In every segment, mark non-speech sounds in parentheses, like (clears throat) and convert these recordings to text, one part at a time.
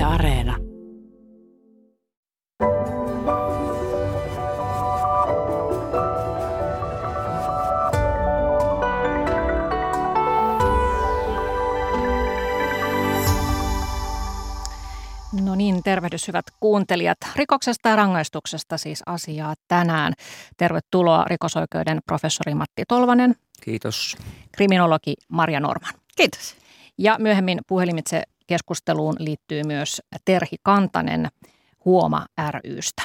Yle Areena. No niin, tervehdys hyvät kuuntelijat. Rikoksesta ja rangaistuksesta siis asiaa tänään. Tervetuloa rikosoikeuden professori Matti Tolvanen. Kiitos. Kriminologi Maria Norman. Kiitos. Ja myöhemmin puhelimitse keskusteluun liittyy myös Terhi Kantanen Huoma rystä.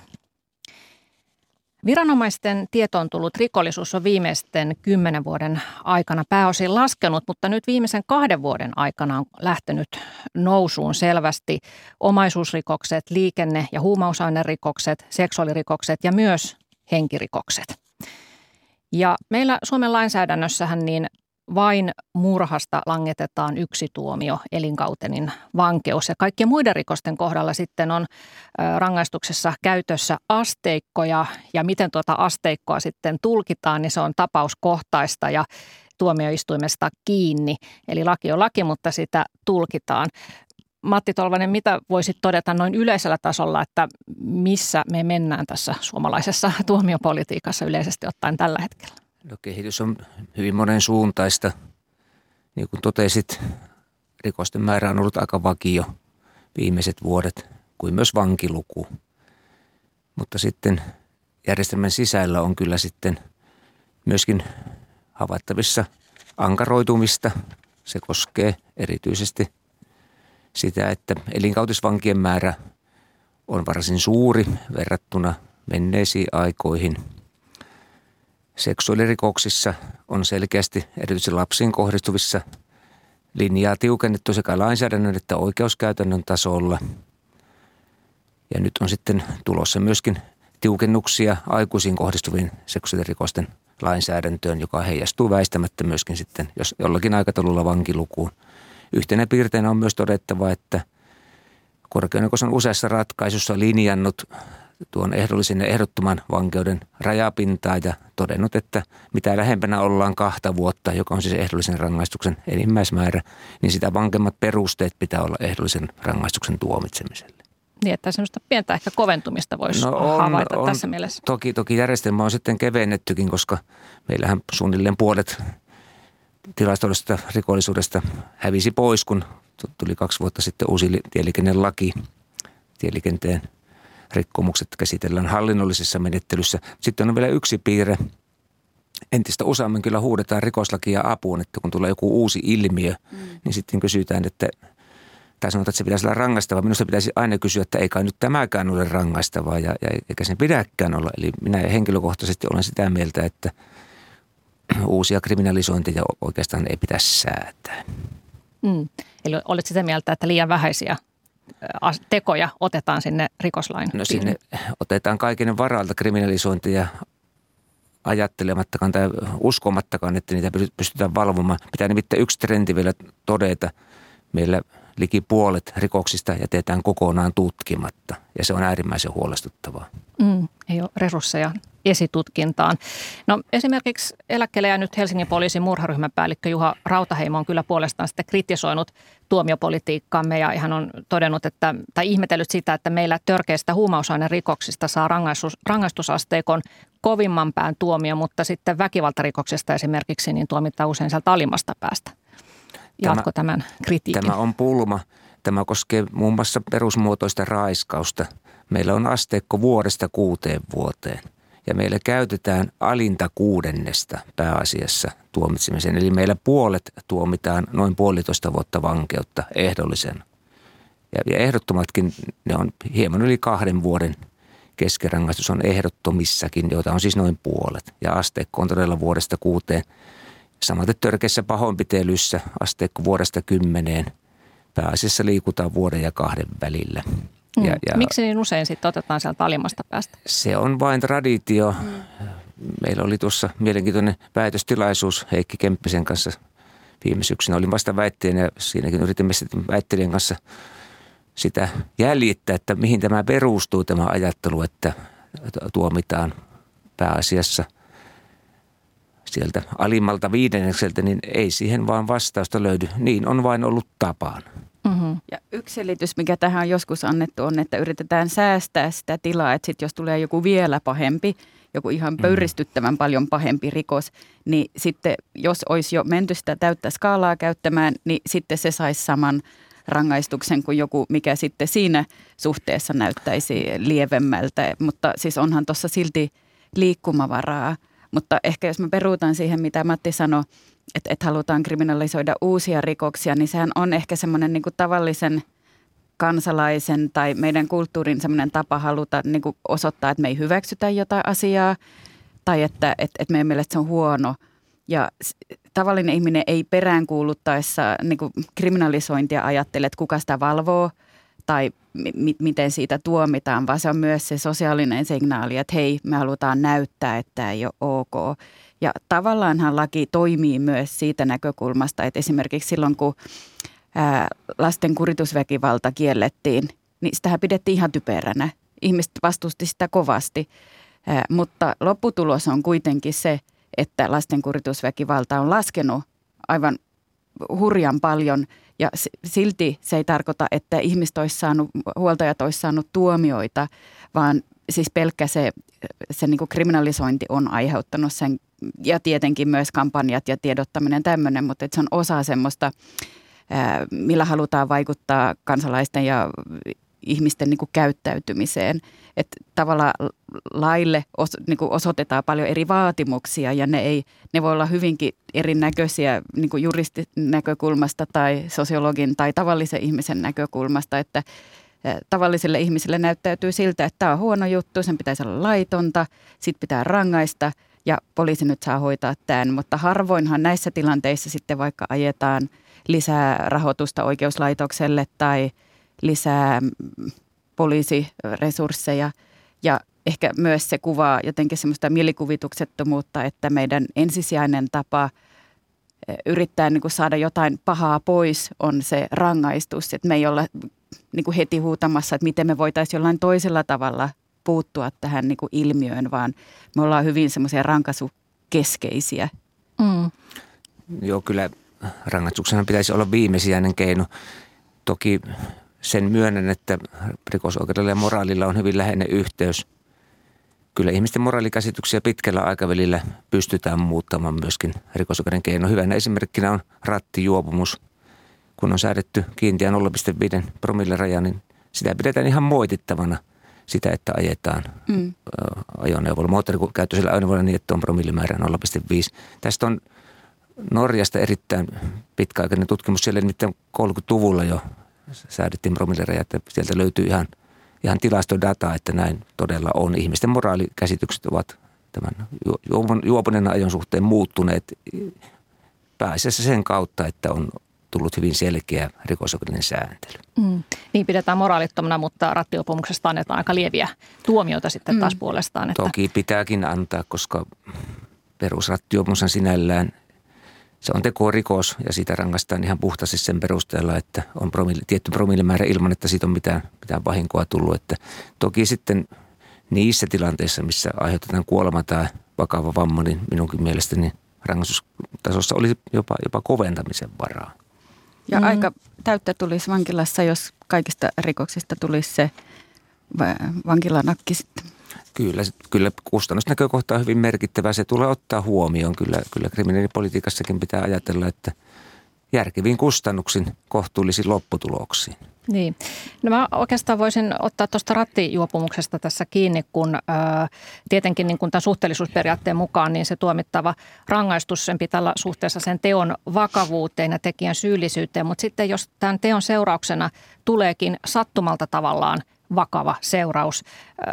Viranomaisten tietoon tullut rikollisuus on viimeisten kymmenen vuoden aikana pääosin laskenut, mutta nyt viimeisen kahden vuoden aikana on lähtenyt nousuun selvästi omaisuusrikokset, liikenne- ja huumausainerikokset, seksuaalirikokset ja myös henkirikokset. Ja meillä Suomen lainsäädännössähän niin vain murhasta langetetaan yksi tuomio, elinkautenin vankeus. Ja kaikkien muiden rikosten kohdalla sitten on rangaistuksessa käytössä asteikkoja ja miten tuota asteikkoa sitten tulkitaan, niin se on tapauskohtaista ja tuomioistuimesta kiinni. Eli laki on laki, mutta sitä tulkitaan. Matti Tolvanen, mitä voisit todeta noin yleisellä tasolla, että missä me mennään tässä suomalaisessa tuomiopolitiikassa yleisesti ottaen tällä hetkellä? No kehitys on hyvin monen suuntaista. Niin kuin totesit, rikosten määrä on ollut aika vakio viimeiset vuodet, kuin myös vankiluku. Mutta sitten järjestelmän sisällä on kyllä sitten myöskin havaittavissa ankaroitumista. Se koskee erityisesti sitä, että elinkautisvankien määrä on varsin suuri verrattuna menneisiin aikoihin – Seksuaalirikoksissa on selkeästi erityisesti lapsiin kohdistuvissa linjaa tiukennettu sekä lainsäädännön että oikeuskäytännön tasolla. Ja nyt on sitten tulossa myöskin tiukennuksia aikuisiin kohdistuviin seksuaalirikosten lainsäädäntöön, joka heijastuu väistämättä myöskin sitten jos jollakin aikataululla vankilukuun. Yhtenä piirteinä on myös todettava, että korkein on useassa ratkaisussa linjannut tuon ehdollisen ja ehdottoman vankeuden rajapintaa ja todennut, että mitä lähempänä ollaan kahta vuotta, joka on siis ehdollisen rangaistuksen enimmäismäärä, niin sitä vankemmat perusteet pitää olla ehdollisen rangaistuksen tuomitsemiselle. Niin, että semmoista pientä ehkä koventumista voisi no on, havaita on, tässä mielessä. Toki, toki järjestelmä on sitten kevennettykin, koska meillähän suunnilleen puolet tilastollisesta rikollisuudesta hävisi pois, kun tuli kaksi vuotta sitten uusi tieliikennelaki, tieliikenteen rikkomukset käsitellään hallinnollisessa menettelyssä. Sitten on vielä yksi piirre. Entistä useammin kyllä huudetaan rikoslakia apuun, että kun tulee joku uusi ilmiö, mm. niin sitten kysytään, että tai sanotaan, että se pitäisi olla rangaistava. Minusta pitäisi aina kysyä, että ei kai nyt tämäkään ole rangaistavaa ja, ja eikä sen pidäkään olla. Eli minä henkilökohtaisesti olen sitä mieltä, että (clears throat) uusia kriminalisointeja oikeastaan ei pitäisi säätää. Mm. Eli olet sitä mieltä, että liian vähäisiä tekoja otetaan sinne rikoslain No sinne otetaan kaiken varalta kriminalisointia ajattelemattakaan tai uskomattakaan, että niitä pystytään valvomaan. Pitää nimittäin yksi trendi vielä todeta. Meillä liki puolet rikoksista jätetään kokonaan tutkimatta ja se on äärimmäisen huolestuttavaa. Mm, ei ole resursseja esitutkintaan. No esimerkiksi eläkkeelle nyt Helsingin poliisin murharyhmän päällikkö Juha Rautaheimo on kyllä puolestaan sitten kritisoinut tuomiopolitiikkaamme ja hän on todennut, että, tai ihmetellyt sitä, että meillä törkeistä huumausainerikoksista saa rangaistus, rangaistusasteikon kovimman pään tuomio, mutta sitten väkivaltarikoksesta esimerkiksi niin tuomitaan usein sieltä alimmasta päästä. Jatko tämä, tämän kritiikin? Tämä on pulma. Tämä koskee muun muassa perusmuotoista raiskausta. Meillä on asteikko vuodesta kuuteen vuoteen ja meillä käytetään alinta kuudennesta pääasiassa tuomitsemiseen. Eli meillä puolet tuomitaan noin puolitoista vuotta vankeutta ehdollisen. Ja, ehdottomatkin ne on hieman yli kahden vuoden keskirangaistus on ehdottomissakin, joita on siis noin puolet. Ja asteikko on todella vuodesta kuuteen. Samaten törkeissä pahoinpitelyssä asteikko vuodesta kymmeneen. Pääasiassa liikutaan vuoden ja kahden välillä. Mm. Ja, ja Miksi niin usein sitten otetaan sieltä alimmasta päästä? Se on vain traditio. Mm. Meillä oli tuossa mielenkiintoinen väitöstilaisuus Heikki Kemppisen kanssa viime syksynä. Olin vasta väitteen ja siinäkin yritimme sitten väittelijän kanssa sitä jäljittää, että mihin tämä perustuu tämä ajattelu, että tuomitaan pääasiassa sieltä alimmalta viidennekseltä, niin ei siihen vaan vastausta löydy. Niin on vain ollut tapaan. Mm-hmm. Ja yksi selitys, mikä tähän on joskus annettu, on, että yritetään säästää sitä tilaa, että sit jos tulee joku vielä pahempi, joku ihan mm. pöyristyttävän paljon pahempi rikos, niin sitten jos olisi jo menty sitä täyttä skaalaa käyttämään, niin sitten se saisi saman rangaistuksen kuin joku, mikä sitten siinä suhteessa näyttäisi lievemmältä. Mutta siis onhan tuossa silti liikkumavaraa. Mutta ehkä jos mä peruutan siihen, mitä Matti sanoi, että, että halutaan kriminalisoida uusia rikoksia, niin sehän on ehkä semmoinen niin tavallisen kansalaisen tai meidän kulttuurin semmoinen tapa haluta niin kuin osoittaa, että me ei hyväksytä jotain asiaa tai että, että, että meidän mielestä se on huono. Ja tavallinen ihminen ei peräänkuuluttaessa niin kuin kriminalisointia ajattele, että kuka sitä valvoo tai mi- miten siitä tuomitaan, vaan se on myös se sosiaalinen signaali, että hei, me halutaan näyttää, että tämä ei ole ok. Ja tavallaanhan laki toimii myös siitä näkökulmasta, että esimerkiksi silloin kun ää, lasten kuritusväkivalta kiellettiin, niin sitähän pidettiin ihan typeränä. Ihmiset vastusti sitä kovasti, ää, mutta lopputulos on kuitenkin se, että lasten kuritusväkivalta on laskenut aivan hurjan paljon ja silti se ei tarkoita, että ihmiset olisi saanut, huoltajat olisi saanut tuomioita, vaan siis pelkkä se, se niin kriminalisointi on aiheuttanut sen. Ja tietenkin myös kampanjat ja tiedottaminen tämmöinen, mutta se on osa semmoista, millä halutaan vaikuttaa kansalaisten ja ihmisten niin kuin käyttäytymiseen. Että tavallaan laille os, niin kuin osoitetaan paljon eri vaatimuksia ja ne, ei, ne voi olla hyvinkin erinäköisiä niin kuin juristin näkökulmasta tai sosiologin tai tavallisen ihmisen näkökulmasta, että tavallisille ihmisille näyttäytyy siltä, että tämä on huono juttu, sen pitäisi olla laitonta, sit pitää rangaista ja poliisi nyt saa hoitaa tämän, mutta harvoinhan näissä tilanteissa sitten vaikka ajetaan lisää rahoitusta oikeuslaitokselle tai – lisää poliisiresursseja ja ehkä myös se kuvaa jotenkin semmoista mielikuvituksettomuutta, että meidän ensisijainen tapa eh, yrittää niin kuin saada jotain pahaa pois on se rangaistus. Että me ei olla niin kuin heti huutamassa, että miten me voitaisiin jollain toisella tavalla puuttua tähän niin kuin ilmiöön, vaan me ollaan hyvin semmoisia rankaisukeskeisiä. Mm. Joo, kyllä rangaistuksena pitäisi olla viimesijainen keino. Toki sen myönnän, että rikosoikeudella ja moraalilla on hyvin läheinen yhteys. Kyllä ihmisten moraalikäsityksiä pitkällä aikavälillä pystytään muuttamaan myöskin rikosoikeuden keino. Hyvänä esimerkkinä on rattijuopumus. Kun on säädetty kiintiä 0,5 promille raja, niin sitä pidetään ihan moitittavana sitä, että ajetaan mm. ajoneuvolla, moottorikäyttöisellä ajoneuvolla niin, että on promillimäärä 0,5. Tästä on Norjasta erittäin pitkäaikainen tutkimus. Siellä nimittäin 30-luvulla jo säädettiin promillereja, että sieltä löytyy ihan, ihan tilastodataa, että näin todella on. Ihmisten moraalikäsitykset ovat tämän juopuneen ajon suhteen muuttuneet pääasiassa sen kautta, että on tullut hyvin selkeä rikosoikeudellinen sääntely. Mm. Niin pidetään moraalittomana, mutta rattiopumuksesta annetaan aika lieviä tuomioita sitten mm. taas puolestaan. Että... Toki pitääkin antaa, koska perusrattiopumus on sinällään – se on tekorikos ja siitä rangaistaan ihan puhtaasti sen perusteella, että on promille, tietty promillemäärä ilman, että siitä on mitään, mitään vahinkoa tullut. Että toki sitten niissä tilanteissa, missä aiheutetaan kuolema tai vakava vamma, niin minunkin mielestäni rangaistustasossa olisi jopa, jopa koventamisen varaa. Ja mm. aika täyttä tulisi vankilassa, jos kaikista rikoksista tulisi se vankilanakki sitten. Kyllä, kyllä kustannusnäkökohta on hyvin merkittävä. Se tulee ottaa huomioon. Kyllä, kyllä kriminaalipolitiikassakin pitää ajatella, että järkevin kustannuksin kohtuullisiin lopputuloksiin. Niin. No mä oikeastaan voisin ottaa tuosta rattijuopumuksesta tässä kiinni, kun ää, tietenkin niin kun tämän suhteellisuusperiaatteen mukaan niin se tuomittava rangaistus sen pitää olla suhteessa sen teon vakavuuteen ja tekijän syyllisyyteen. Mutta sitten jos tämän teon seurauksena tuleekin sattumalta tavallaan – vakava seuraus.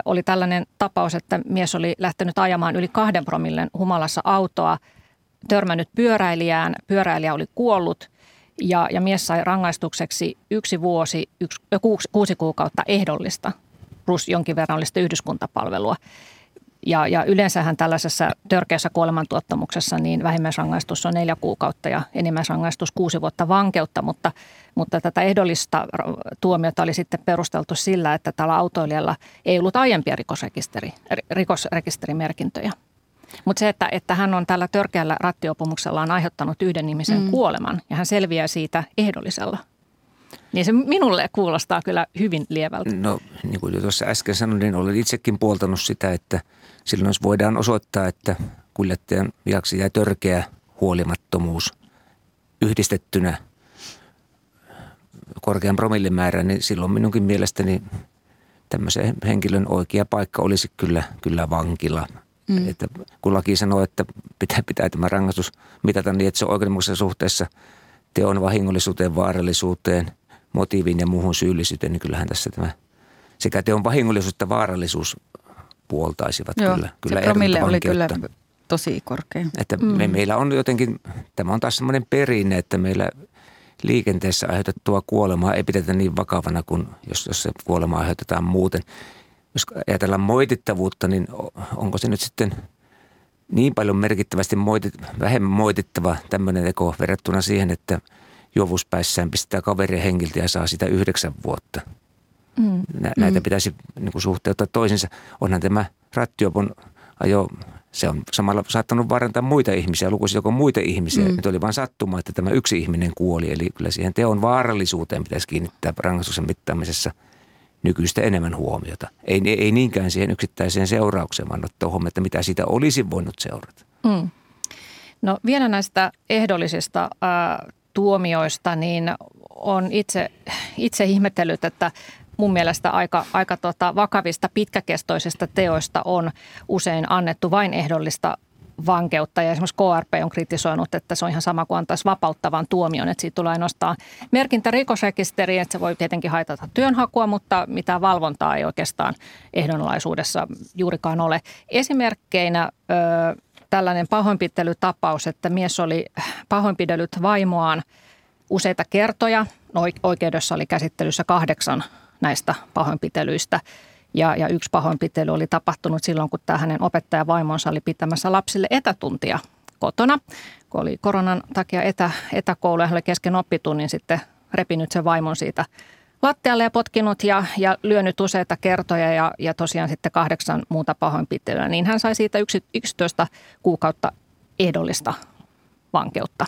Oli tällainen tapaus, että mies oli lähtenyt ajamaan yli kahden promillen humalassa autoa, törmännyt pyöräilijään, pyöräilijä oli kuollut ja, ja mies sai rangaistukseksi yksi vuosi, yksi, kuusi, kuukautta ehdollista plus jonkin verran oli yhdyskuntapalvelua. Ja, ja yleensähän tällaisessa törkeässä kuolemantuottamuksessa niin vähimmäisrangaistus on neljä kuukautta ja enimmäisrangaistus kuusi vuotta vankeutta, mutta, mutta tätä ehdollista tuomiota oli sitten perusteltu sillä, että tällä autoilijalla ei ollut aiempia rikosrekisteri, rikosrekisterimerkintöjä. Mutta se, että, että hän on tällä törkeällä rattiopumuksellaan aiheuttanut yhden ihmisen mm. kuoleman ja hän selviää siitä ehdollisella, niin se minulle kuulostaa kyllä hyvin lievältä. No niin kuin jo tuossa äsken sanoin, niin olen itsekin puoltanut sitä, että silloin jos voidaan osoittaa, että kuljettajan viaksi jäi törkeä huolimattomuus yhdistettynä korkean promillemäärään, niin silloin minunkin mielestäni tämmöisen henkilön oikea paikka olisi kyllä, kyllä vankila. Mm. Että kun laki sanoo, että pitää, pitää tämä rangaistus mitata niin, että se on oikeudenmukaisessa suhteessa teon vahingollisuuteen, vaarallisuuteen, motiiviin ja muuhun syyllisyyteen, niin kyllähän tässä tämä sekä teon vahingollisuus että vaarallisuus puoltaisivat Joo, kyllä. kyllä se promille oli kyllä tosi korkea. Että mm. me, meillä on jotenkin, tämä on taas semmoinen perinne, että meillä liikenteessä aiheutettua kuolemaa ei pidetä niin vakavana kuin jos, jos se kuolema aiheutetaan muuten. Jos ajatellaan moitittavuutta, niin onko se nyt sitten niin paljon merkittävästi moitit, vähemmän moitittava tämmöinen teko verrattuna siihen, että juovuuspäissään pistää kaverin hengiltä ja saa sitä yhdeksän vuotta. Mm. Näitä mm. pitäisi niin kuin suhteuttaa toisensa. Onhan tämä rattiopon ajo se on samalla saattanut vaarantaa muita ihmisiä, lukuisia joko muita ihmisiä. Mm. Nyt oli vain sattuma, että tämä yksi ihminen kuoli. Eli kyllä siihen teon vaarallisuuteen pitäisi kiinnittää rangaistuksen mittaamisessa nykyistä enemmän huomiota. Ei, ei niinkään siihen yksittäiseen seuraukseen, vaan ottaa huomioon, että mitä siitä olisi voinut seurata. Mm. No vielä näistä ehdollisista äh, tuomioista, niin on itse, itse ihmetellyt, että mun mielestä aika, aika tota vakavista pitkäkestoisista teoista on usein annettu vain ehdollista vankeutta. Ja esimerkiksi KRP on kritisoinut, että se on ihan sama kuin antaisi vapauttavan tuomion, että siitä tulee ainoastaan merkintä rikosrekisteriin, että se voi tietenkin haitata työnhakua, mutta mitään valvontaa ei oikeastaan ehdonlaisuudessa juurikaan ole. Esimerkkeinä ö, tällainen pahoinpitelytapaus, että mies oli pahoinpidellyt vaimoaan useita kertoja. Oikeudessa oli käsittelyssä kahdeksan näistä pahoinpitelyistä. Ja, ja yksi pahoinpitely oli tapahtunut silloin, kun tämä hänen opettajavaimonsa oli pitämässä lapsille etätuntia kotona. Kun oli koronan takia etä, etäkoulu ja hän oli kesken oppitunnin sitten repinyt sen vaimon siitä lattialle ja potkinut ja, ja lyönyt useita kertoja ja, ja tosiaan sitten kahdeksan muuta pahoinpitelyä, niin hän sai siitä 11 kuukautta ehdollista vankeutta.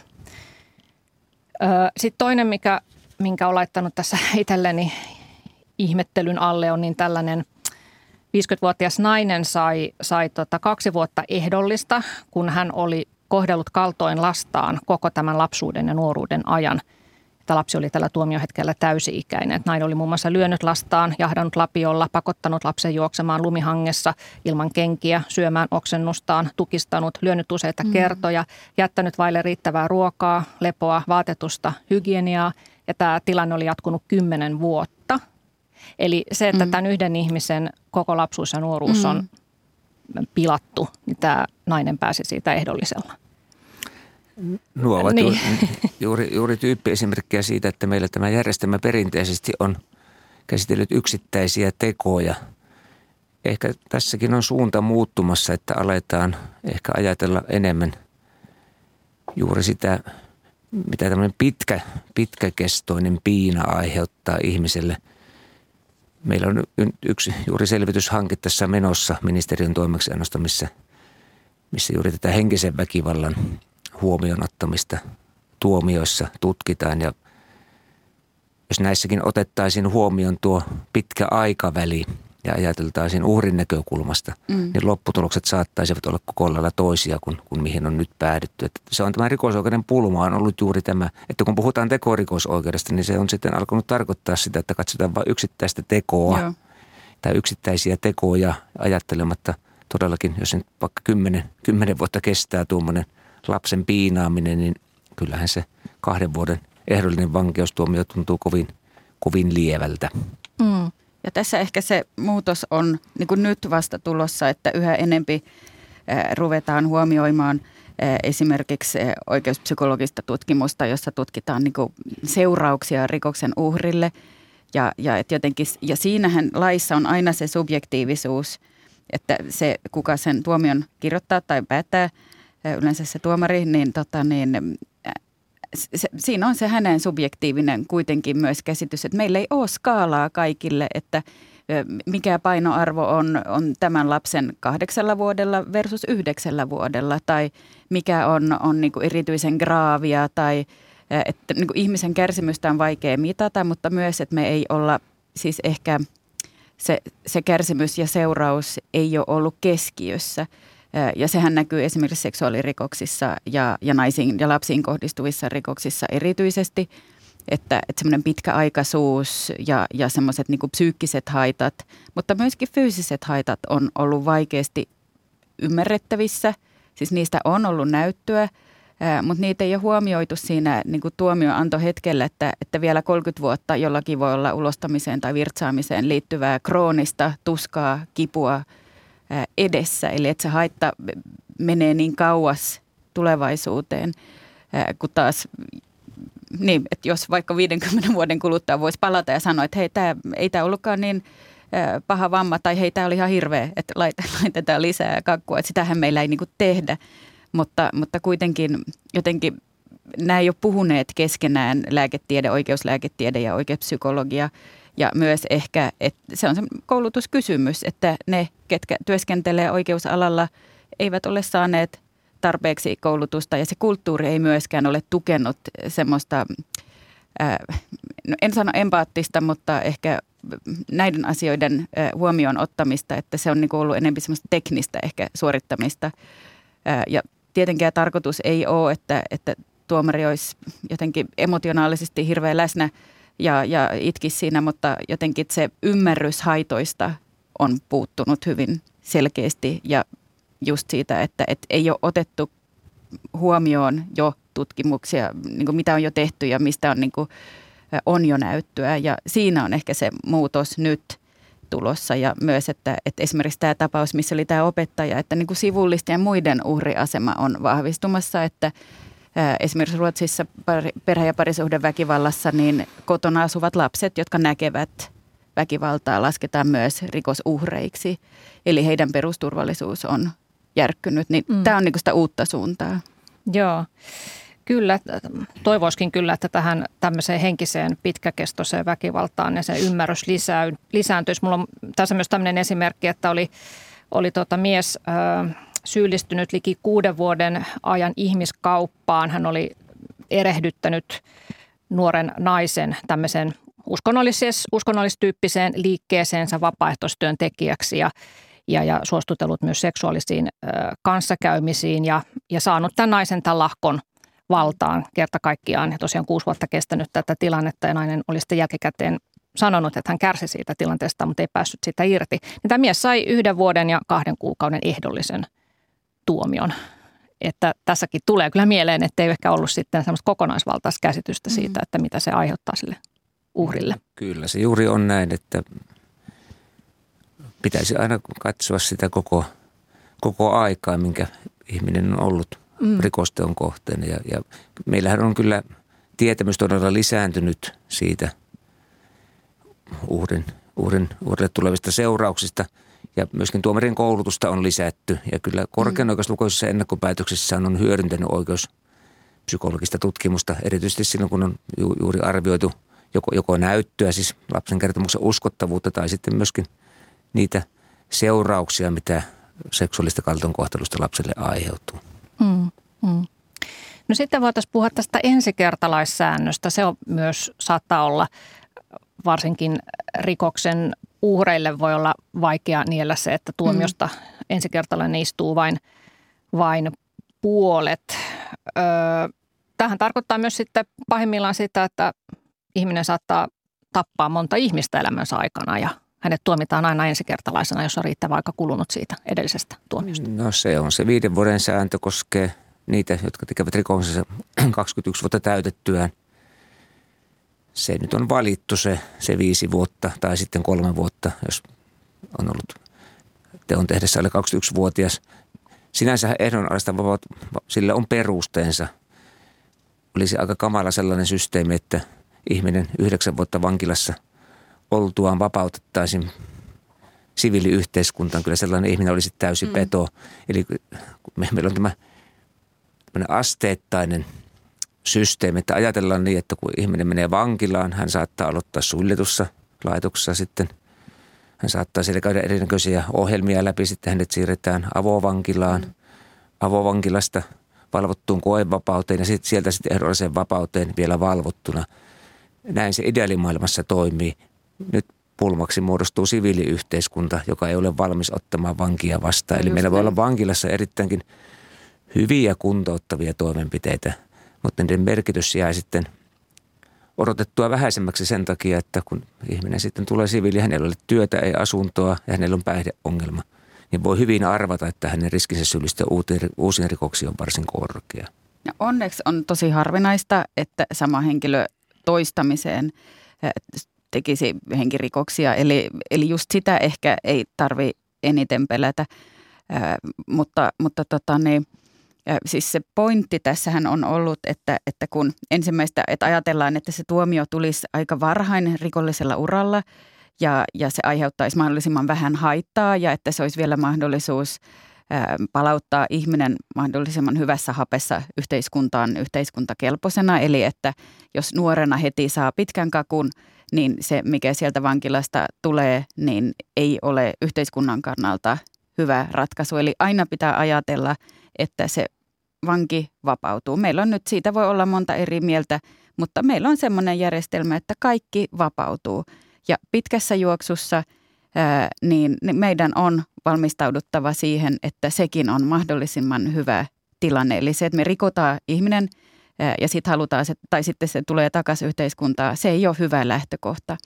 Sitten toinen, mikä, minkä olen laittanut tässä (laughs) itselleni ihmettelyn alle on niin tällainen 50-vuotias nainen sai, sai tota kaksi vuotta ehdollista, kun hän oli kohdellut kaltoin lastaan koko tämän lapsuuden ja nuoruuden ajan. Tämä lapsi oli tällä tuomiohetkellä täysi-ikäinen. Nainen oli muun muassa lyönyt lastaan, jahdannut lapiolla, pakottanut lapsen juoksemaan lumihangessa ilman kenkiä, syömään oksennustaan, tukistanut, lyönyt useita mm. kertoja, jättänyt vaille riittävää ruokaa, lepoa, vaatetusta, hygieniaa. Ja tämä tilanne oli jatkunut kymmenen vuotta – Eli se, että mm. tämän yhden ihmisen koko lapsuus ja nuoruus mm. on pilattu, niin tämä nainen pääsi siitä ehdollisella. Nuo ovat niin. juuri, juuri tyyppiesimerkkejä siitä, että meillä tämä järjestelmä perinteisesti on käsitellyt yksittäisiä tekoja. Ehkä tässäkin on suunta muuttumassa, että aletaan ehkä ajatella enemmän juuri sitä, mitä tämmöinen pitkä, pitkäkestoinen piina aiheuttaa ihmiselle – Meillä on yksi juuri selvityshanke tässä menossa ministeriön toimeksiannosta, missä, missä juuri tätä henkisen väkivallan huomioon ottamista tuomioissa tutkitaan. Ja jos näissäkin otettaisiin huomioon tuo pitkä aikaväli – ja ajateltaisiin uhrin näkökulmasta, mm. niin lopputulokset saattaisivat olla koko lailla toisia kuin, kuin mihin on nyt päädytty. Että se on tämä rikosoikeuden pulma on ollut juuri tämä, että kun puhutaan tekorikosoikeudesta, niin se on sitten alkanut tarkoittaa sitä, että katsotaan vain yksittäistä tekoa Joo. tai yksittäisiä tekoja ajattelematta todellakin, jos nyt vaikka kymmenen, kymmenen vuotta kestää tuommoinen lapsen piinaaminen, niin kyllähän se kahden vuoden ehdollinen vankeustuomio tuntuu kovin, kovin lievältä. Mm. Ja tässä ehkä se muutos on niin kuin nyt vasta tulossa, että yhä enempi ruvetaan huomioimaan esimerkiksi oikeuspsykologista tutkimusta, jossa tutkitaan niin kuin seurauksia rikoksen uhrille. Ja, ja, et jotenkin, ja siinähän laissa on aina se subjektiivisuus, että se kuka sen tuomion kirjoittaa tai päättää, yleensä se tuomari, niin, tota, niin se, siinä on se hänen subjektiivinen kuitenkin myös käsitys, että meillä ei ole skaalaa kaikille, että mikä painoarvo on, on tämän lapsen kahdeksalla vuodella versus yhdeksällä vuodella tai mikä on, on niin kuin erityisen graavia tai että niin kuin ihmisen kärsimystä on vaikea mitata, mutta myös, että me ei olla siis ehkä se, se kärsimys ja seuraus ei ole ollut keskiössä. Ja sehän näkyy esimerkiksi seksuaalirikoksissa ja, ja naisiin ja lapsiin kohdistuvissa rikoksissa erityisesti, että, että semmoinen pitkäaikaisuus ja, ja semmoiset niin psyykkiset haitat, mutta myöskin fyysiset haitat on ollut vaikeasti ymmärrettävissä. Siis niistä on ollut näyttöä, mutta niitä ei ole huomioitu siinä niin tuomioantohetkellä, että, että vielä 30 vuotta jollakin voi olla ulostamiseen tai virtsaamiseen liittyvää kroonista tuskaa, kipua – edessä. Eli että se haitta menee niin kauas tulevaisuuteen, kun taas niin, että jos vaikka 50 vuoden kuluttua voisi palata ja sanoa, että hei, tämä ei tämä ollutkaan niin paha vamma tai hei, tämä oli ihan hirveä, että (laughs) laitetaan lisää kakkua, että sitähän meillä ei niinku tehdä. Mutta, mutta kuitenkin jotenkin nämä ole puhuneet keskenään lääketiede, oikeuslääketiede ja oikeuspsykologia – ja myös ehkä, että se on se koulutuskysymys, että ne, ketkä työskentelee oikeusalalla, eivät ole saaneet tarpeeksi koulutusta ja se kulttuuri ei myöskään ole tukenut semmoista, ää, no en sano empaattista, mutta ehkä näiden asioiden ää, huomioon ottamista, että se on niin ollut enemmän semmoista teknistä ehkä suorittamista. Ää, ja tietenkään tarkoitus ei ole, että, että tuomari olisi jotenkin emotionaalisesti hirveän läsnä – ja, ja itki siinä, mutta jotenkin se ymmärrys haitoista on puuttunut hyvin selkeästi ja just siitä, että, että ei ole otettu huomioon jo tutkimuksia, niin kuin mitä on jo tehty ja mistä on, niin kuin, on jo näyttöä. Ja siinä on ehkä se muutos nyt tulossa ja myös, että, että esimerkiksi tämä tapaus, missä oli tämä opettaja, että niin kuin sivullisten ja muiden uhriasema on vahvistumassa, että Esimerkiksi Ruotsissa perhe- ja parisuhdeväkivallassa niin kotona asuvat lapset, jotka näkevät väkivaltaa, lasketaan myös rikosuhreiksi. Eli heidän perusturvallisuus on järkkynyt. Niin mm. Tämä on niin sitä uutta suuntaa. Joo. Kyllä, toivoiskin kyllä, että tähän tämmöiseen henkiseen pitkäkestoiseen väkivaltaan ja se ymmärrys lisää, lisääntyisi. Mulla on tässä myös tämmöinen esimerkki, että oli, oli tota mies, äh, syyllistynyt liki kuuden vuoden ajan ihmiskauppaan. Hän oli erehdyttänyt nuoren naisen tämmöisen uskonnollis- uskonnollistyyppiseen liikkeeseensä vapaaehtoistyön tekijäksi ja, ja, ja suostutellut myös seksuaalisiin ö, kanssakäymisiin ja, ja saanut tämän naisen tämän lahkon valtaan kerta kaikkiaan. Ja tosiaan kuusi vuotta kestänyt tätä tilannetta ja nainen oli sitten jälkikäteen sanonut, että hän kärsi siitä tilanteesta, mutta ei päässyt sitä irti. Niin tämä mies sai yhden vuoden ja kahden kuukauden ehdollisen tuomion. Että tässäkin tulee kyllä mieleen, että ei ehkä ollut sitten semmoista kokonaisvaltaista käsitystä mm. siitä, että mitä se aiheuttaa sille uhrille. Kyllä se juuri on näin, että pitäisi aina katsoa sitä koko, koko aikaa, minkä ihminen on ollut mm. rikosteon kohteena. Ja, ja meillähän on kyllä tietämys todella lisääntynyt siitä uhrin, uhrin, uhrille tulevista seurauksista – ja myöskin tuomarin koulutusta on lisätty. Ja kyllä korkean mm. oikeuslukuisissa ennakkopäätöksissä on hyödyntänyt oikeuspsykologista tutkimusta, erityisesti silloin kun on ju- juuri arvioitu joko, joko näyttöä, siis lapsen kertomuksen uskottavuutta tai sitten myöskin niitä seurauksia, mitä seksuaalista kaltoinkohtelusta lapselle aiheutuu. Mm, mm. No sitten voitaisiin puhua tästä ensikertalaissäännöstä. Se on myös saattaa olla varsinkin rikoksen uhreille voi olla vaikea niellä se, että tuomiosta mm. ensikertalainen istuu vain, vain puolet. Öö, tähän tarkoittaa myös sitten pahimmillaan sitä, että ihminen saattaa tappaa monta ihmistä elämänsä aikana ja hänet tuomitaan aina ensikertalaisena, jos on riittävä aika kulunut siitä edellisestä tuomiosta. No se on se viiden vuoden sääntö koskee niitä, jotka tekevät rikoksensa (clears throat) 21 vuotta täytettyään – se nyt on valittu se, se viisi vuotta tai sitten kolme vuotta, jos on ollut teon tehdessä alle 21-vuotias. Sinänsä ehdonalaista vapaut, sille on perusteensa. Olisi aika kamala sellainen systeemi, että ihminen yhdeksän vuotta vankilassa oltuaan vapautettaisiin siviiliyhteiskuntaan. Kyllä sellainen ihminen olisi täysin mm. peto. Eli meillä on tämä asteittainen – systeemi, että ajatellaan niin, että kun ihminen menee vankilaan, hän saattaa aloittaa suljetussa laitoksessa sitten. Hän saattaa siellä käydä erinäköisiä ohjelmia läpi, sitten hänet siirretään avovankilaan, mm. avovankilasta valvottuun koevapauteen ja sitten sieltä sitten ehdolliseen vapauteen vielä valvottuna. Näin se ideaalimaailmassa toimii. Nyt pulmaksi muodostuu siviiliyhteiskunta, joka ei ole valmis ottamaan vankia vastaan. Eli meillä voi olla vankilassa erittäinkin hyviä kuntouttavia toimenpiteitä, mutta niiden merkitys jää sitten odotettua vähäisemmäksi sen takia, että kun ihminen sitten tulee siviili, hänellä ole työtä, ei asuntoa ja hänellä on päihdeongelma, niin voi hyvin arvata, että hänen riskinsä syyllistyä uusiin rikoksiin on varsin korkea. Ja onneksi on tosi harvinaista, että sama henkilö toistamiseen tekisi henkirikoksia. Eli, eli just sitä ehkä ei tarvi eniten pelätä. Ää, mutta mutta tota, niin, ja siis se pointti tässähän on ollut, että, että kun ensimmäistä, että ajatellaan, että se tuomio tulisi aika varhain rikollisella uralla ja, ja se aiheuttaisi mahdollisimman vähän haittaa ja että se olisi vielä mahdollisuus palauttaa ihminen mahdollisimman hyvässä hapessa yhteiskuntaan yhteiskuntakelpoisena. Eli että jos nuorena heti saa pitkän kakun, niin se mikä sieltä vankilasta tulee, niin ei ole yhteiskunnan kannalta hyvä ratkaisu. Eli aina pitää ajatella, että se vanki vapautuu. Meillä on nyt, siitä voi olla monta eri mieltä, mutta meillä on sellainen järjestelmä, että kaikki vapautuu. Ja pitkässä juoksussa ää, niin, niin meidän on valmistauduttava siihen, että sekin on mahdollisimman hyvä tilanne. Eli se, että me rikotaan ihminen ää, ja sitten halutaan, se, tai sitten se tulee takaisin yhteiskuntaa, se ei ole hyvä lähtökohta.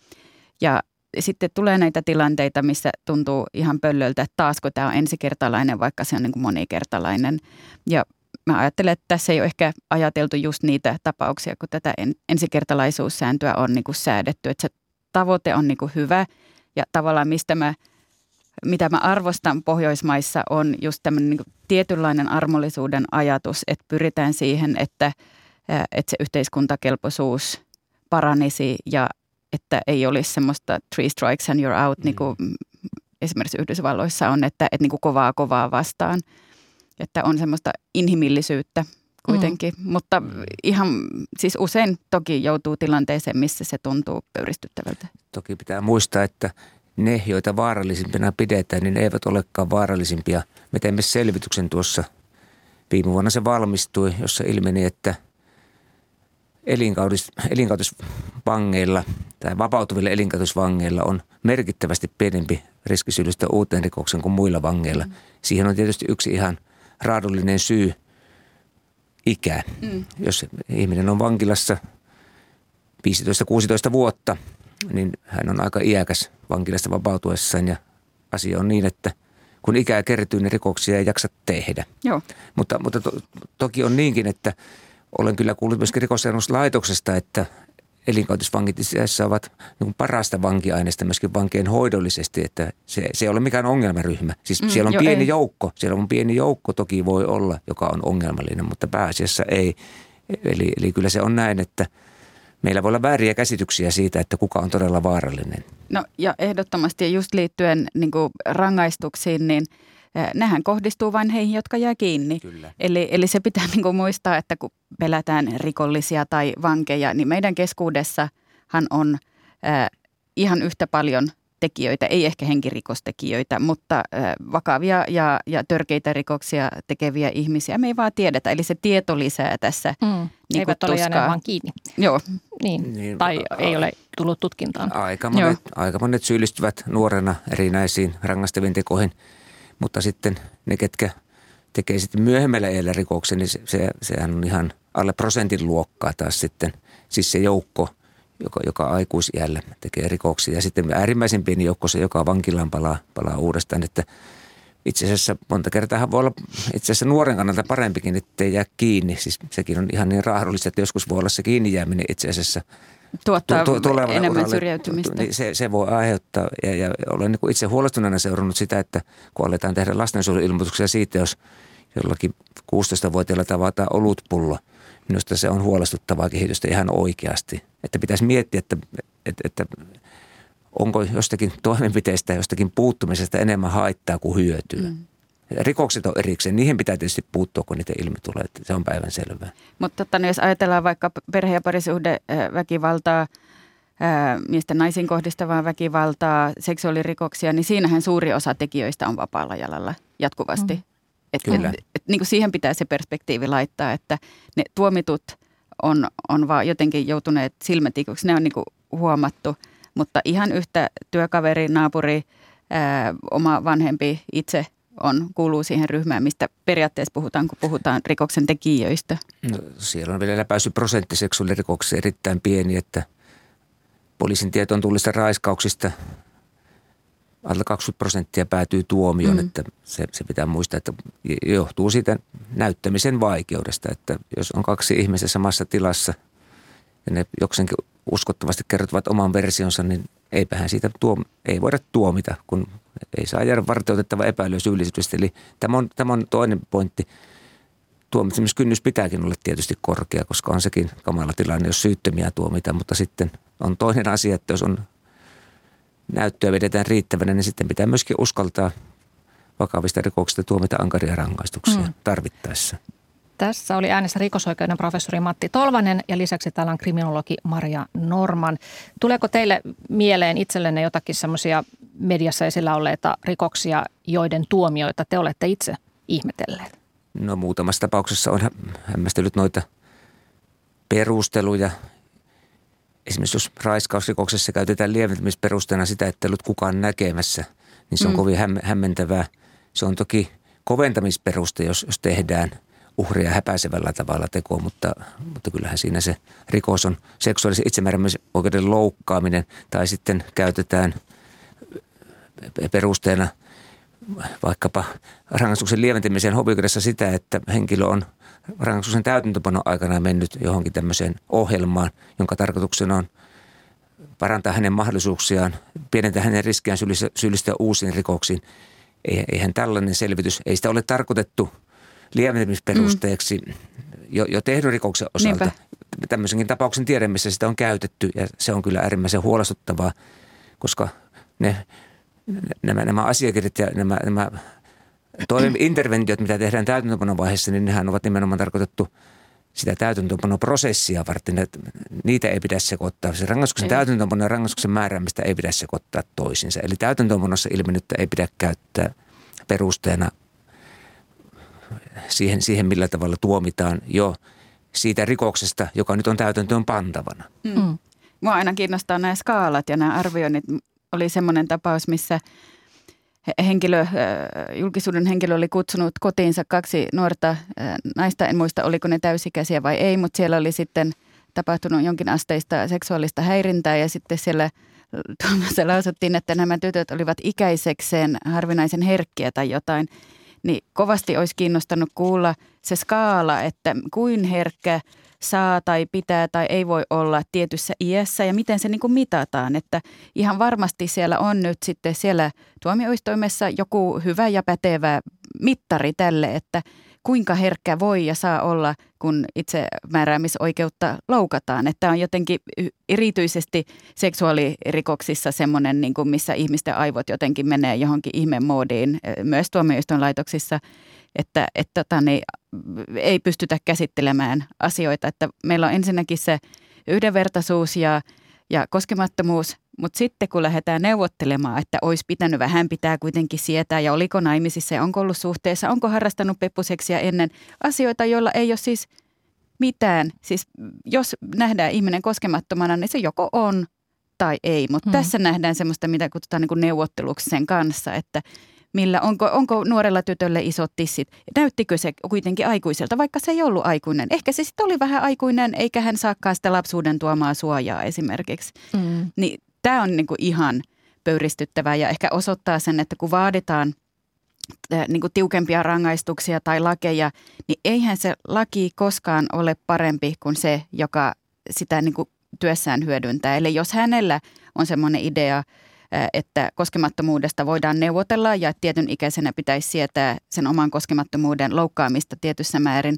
Ja sitten tulee näitä tilanteita, missä tuntuu ihan pöllöltä, että taasko tämä on ensikertalainen, vaikka se on niin kuin monikertalainen. Ja mä ajattelen, että tässä ei ole ehkä ajateltu just niitä tapauksia, kun tätä ensikertalaisuussääntöä on niin kuin säädetty. Että se tavoite on niin kuin hyvä ja tavallaan mistä mä, mitä mä arvostan Pohjoismaissa on just tämmöinen niin tietynlainen armollisuuden ajatus, että pyritään siihen, että, että se yhteiskuntakelpoisuus paranisi ja että ei olisi semmoista three strikes and you're out, mm. niin kuin esimerkiksi Yhdysvalloissa on, että, että niin kuin kovaa kovaa vastaan. Että on semmoista inhimillisyyttä kuitenkin, mm. mutta ihan siis usein toki joutuu tilanteeseen, missä se tuntuu pöyristyttävältä. Toki pitää muistaa, että ne, joita vaarallisimpina pidetään, niin eivät olekaan vaarallisimpia. Me teimme selvityksen tuossa, viime vuonna se valmistui, jossa ilmeni, että – elinkautis, elinkautisvangeilla tai vapautuvilla elinkautisvangeilla on merkittävästi pienempi riski syyllistyä uuteen rikoksen kuin muilla vangeilla. Mm. Siihen on tietysti yksi ihan raadullinen syy, ikä. Mm. Jos ihminen on vankilassa 15-16 vuotta, niin hän on aika iäkäs vankilasta vapautuessaan ja asia on niin, että kun ikää kertyy, niin rikoksia ei jaksa tehdä. Joo. Mutta, mutta to, toki on niinkin, että – olen kyllä kuullut myöskin rikosseuraamuslaitoksesta, että itse asiassa ovat niin parasta vankiaineista myöskin vankien hoidollisesti, että se, se ei ole mikään ongelmaryhmä. Siis mm, siellä on jo pieni ei. joukko, siellä on pieni joukko toki voi olla, joka on ongelmallinen, mutta pääasiassa ei. Eli, eli kyllä se on näin, että meillä voi olla vääriä käsityksiä siitä, että kuka on todella vaarallinen. No ja ehdottomasti just liittyen niin rangaistuksiin, niin nehän kohdistuu vain heihin, jotka jää kiinni. Kyllä. Eli, eli se pitää (laughs) niin muistaa, että kun pelätään rikollisia tai vankeja, niin meidän keskuudessahan on äh, ihan yhtä paljon tekijöitä, ei ehkä henkirikostekijöitä, mutta äh, vakavia ja, ja törkeitä rikoksia tekeviä ihmisiä me ei vaan tiedetä. Eli se tieto lisää tässä mm. niin Eivät ole jääneet vaan kiinni. Joo. Niin. niin. Tai a, ei ole tullut tutkintaan. Aika monet, aika monet syyllistyvät nuorena erinäisiin rangaistaviin tekoihin, mutta sitten ne, ketkä – tekee sitten myöhemmällä iällä rikoksen, niin se, se, sehän on ihan alle prosentin luokkaa taas sitten. Siis se joukko, joka, joka aikuisiällä tekee rikoksia. Ja sitten äärimmäisen pieni joukko se, joka vankilaan palaa, palaa uudestaan. Että itse asiassa monta kertaa voi olla itse asiassa nuoren kannalta parempikin, että ei jää kiinni. Siis sekin on ihan niin raadollista, että joskus voi olla se kiinni jääminen itse asiassa tuottaa tu- tu- enemmän uralle, syrjäytymistä. Niin se, se voi aiheuttaa, ja, ja olen niin itse huolestuneena seurannut sitä, että kun aletaan tehdä lastensuojeluilmoituksia siitä, jos jollakin 16-vuotiailla tavataan olutpullo. Minusta se on huolestuttavaa kehitystä ihan oikeasti. Että pitäisi miettiä, että, että, että onko jostakin toimenpiteistä, jostakin puuttumisesta enemmän haittaa kuin hyötyä. Mm. Rikokset on erikseen, niihin pitää tietysti puuttua, kun niitä ilmi tulee. Se on päivän selvää. Mutta totta, jos ajatellaan vaikka perhe- ja parisuhde väkivaltaa, miesten naisiin kohdistavaa väkivaltaa, seksuaalirikoksia, niin siinähän suuri osa tekijöistä on vapaalla jalalla jatkuvasti. Mm. Et, Kyllä. Et, et, niin kuin siihen pitää se perspektiivi laittaa, että ne tuomitut on, on vaan jotenkin joutuneet silmätikuksi. Ne on niin kuin huomattu, mutta ihan yhtä työkaveri, naapuri, ää, oma vanhempi itse on, kuuluu siihen ryhmään, mistä periaatteessa puhutaan, kun puhutaan rikoksen tekijöistä? No, siellä on vielä päässyt prosentti seksuaalirikoksista erittäin pieni, että poliisin tietoon tullista raiskauksista alle 20 prosenttia päätyy tuomioon, mm. että se, se pitää muistaa, että johtuu siitä näyttämisen vaikeudesta, että jos on kaksi ihmistä samassa tilassa ja ne jokseenkin uskottavasti kertovat oman versionsa, niin eipähän siitä tuo, ei voida tuomita, kun ei saa jäädä varteutettava epäily syyllisyydestä. Eli tämä on, tämä on toinen pointti. Tuomitsemiskynnys pitääkin olla tietysti korkea, koska on sekin kamala tilanne, jos syyttömiä tuomita, mutta sitten on toinen asia, että jos on näyttöä vedetään riittävänä, niin sitten pitää myöskin uskaltaa vakavista rikoksista tuomita ankaria rangaistuksia mm. tarvittaessa. Tässä oli äänessä rikosoikeuden professori Matti Tolvanen ja lisäksi täällä on kriminologi Maria Norman. Tuleeko teille mieleen itsellenne jotakin semmoisia mediassa esillä olleita rikoksia, joiden tuomioita te olette itse ihmetelleet? No muutamassa tapauksessa on hämmästellyt noita perusteluja. Esimerkiksi jos raiskausrikoksessa käytetään lieventämisperusteena sitä, että ei ollut kukaan näkemässä, niin se on mm. kovin hämmentävää. Se on toki koventamisperuste, jos, jos tehdään – uhria häpäisevällä tavalla tekoa, mutta, mutta kyllähän siinä se rikos on seksuaalisen itsemääräämisoikeuden loukkaaminen tai sitten käytetään perusteena vaikkapa rangaistuksen lieventämisen hovioikeudessa sitä, että henkilö on rangaistuksen täytäntöpanon aikana mennyt johonkin tämmöiseen ohjelmaan, jonka tarkoituksena on parantaa hänen mahdollisuuksiaan, pienentää hänen riskiään syyllistyä uusiin rikoksiin. Eihän tällainen selvitys, ei sitä ole tarkoitettu – lieventämisperusteeksi mm. jo, jo tehdyn rikoksen osalta. Niinpä. Tämmöisenkin tapauksen tiedän, missä sitä on käytetty ja se on kyllä äärimmäisen huolestuttavaa, koska ne, nämä, nämä asiakirjat ja nämä, nämä interventiot, mitä tehdään täytäntöpanon vaiheessa, niin nehän ovat nimenomaan tarkoitettu sitä täytäntöönpanoprosessia varten, että niitä ei pidä sekoittaa. Se rangaistuksen täytäntöönpano ja rangaistuksen määräämistä ei pidä sekoittaa toisiinsa. Eli täytäntöönpanossa ilmennyttä ei pidä käyttää perusteena siihen, siihen, millä tavalla tuomitaan jo siitä rikoksesta, joka nyt on täytäntöön pantavana. Mm. mm. Mua aina kiinnostaa nämä skaalat ja nämä arvioinnit. Oli semmoinen tapaus, missä henkilö, julkisuuden henkilö oli kutsunut kotiinsa kaksi nuorta naista. En muista, oliko ne täysikäisiä vai ei, mutta siellä oli sitten tapahtunut jonkin asteista seksuaalista häirintää ja sitten siellä Tuomassa lausuttiin, että nämä tytöt olivat ikäisekseen harvinaisen herkkiä tai jotain niin kovasti olisi kiinnostanut kuulla se skaala, että kuin herkkä saa tai pitää tai ei voi olla tietyssä iässä ja miten se niin kuin mitataan. Että ihan varmasti siellä on nyt sitten siellä tuomioistuimessa joku hyvä ja pätevä mittari tälle, että – kuinka herkkä voi ja saa olla, kun itse määräämisoikeutta loukataan. Että on jotenkin erityisesti seksuaalirikoksissa semmoinen, niin kuin missä ihmisten aivot jotenkin menee johonkin ihmemoodiin, myös tuomioistuinlaitoksissa, että, että tota, niin, ei pystytä käsittelemään asioita. Että meillä on ensinnäkin se yhdenvertaisuus ja, ja koskemattomuus – mutta sitten kun lähdetään neuvottelemaan, että olisi pitänyt vähän pitää kuitenkin sietää ja oliko naimisissa ja onko ollut suhteessa, onko harrastanut peppuseksiä ennen asioita, joilla ei ole siis mitään. Siis jos nähdään ihminen koskemattomana, niin se joko on tai ei. Mutta hmm. tässä nähdään semmoista, mitä kutsutaan niin kuin neuvotteluksi sen kanssa, että millä, onko, onko nuorella tytölle isot tissit. Näyttikö se kuitenkin aikuiselta, vaikka se ei ollut aikuinen. Ehkä se sitten oli vähän aikuinen, eikä hän saakaan sitä lapsuuden tuomaa suojaa esimerkiksi. Mm. Niin tämä on niin kuin ihan pöyristyttävää ja ehkä osoittaa sen, että kun vaaditaan niin kuin tiukempia rangaistuksia tai lakeja, niin eihän se laki koskaan ole parempi kuin se, joka sitä niin kuin työssään hyödyntää. Eli jos hänellä on semmoinen idea, että koskemattomuudesta voidaan neuvotella ja tietyn ikäisenä pitäisi sietää sen oman koskemattomuuden loukkaamista tietyssä määrin,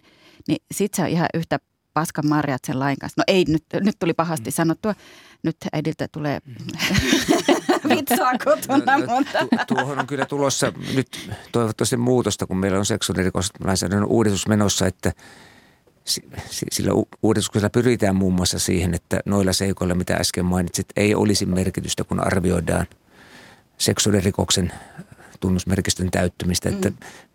niin sitten se on ihan yhtä paskan marjat sen lain kanssa. No ei, nyt, nyt tuli pahasti sanottua. Nyt äidiltä tulee (laughs) vitsaa kotona. No, mutta. Tu, tuohon on kyllä tulossa nyt toivottavasti muutosta, kun meillä on seksuaalirikoslainsäädännön uudistus menossa, että sillä uudistuksella pyritään muun muassa siihen, että noilla seikoilla, mitä äsken mainitsit, ei olisi merkitystä, kun arvioidaan seksuaalirikoksen tunnusmerkistön täyttymistä. Mm. Että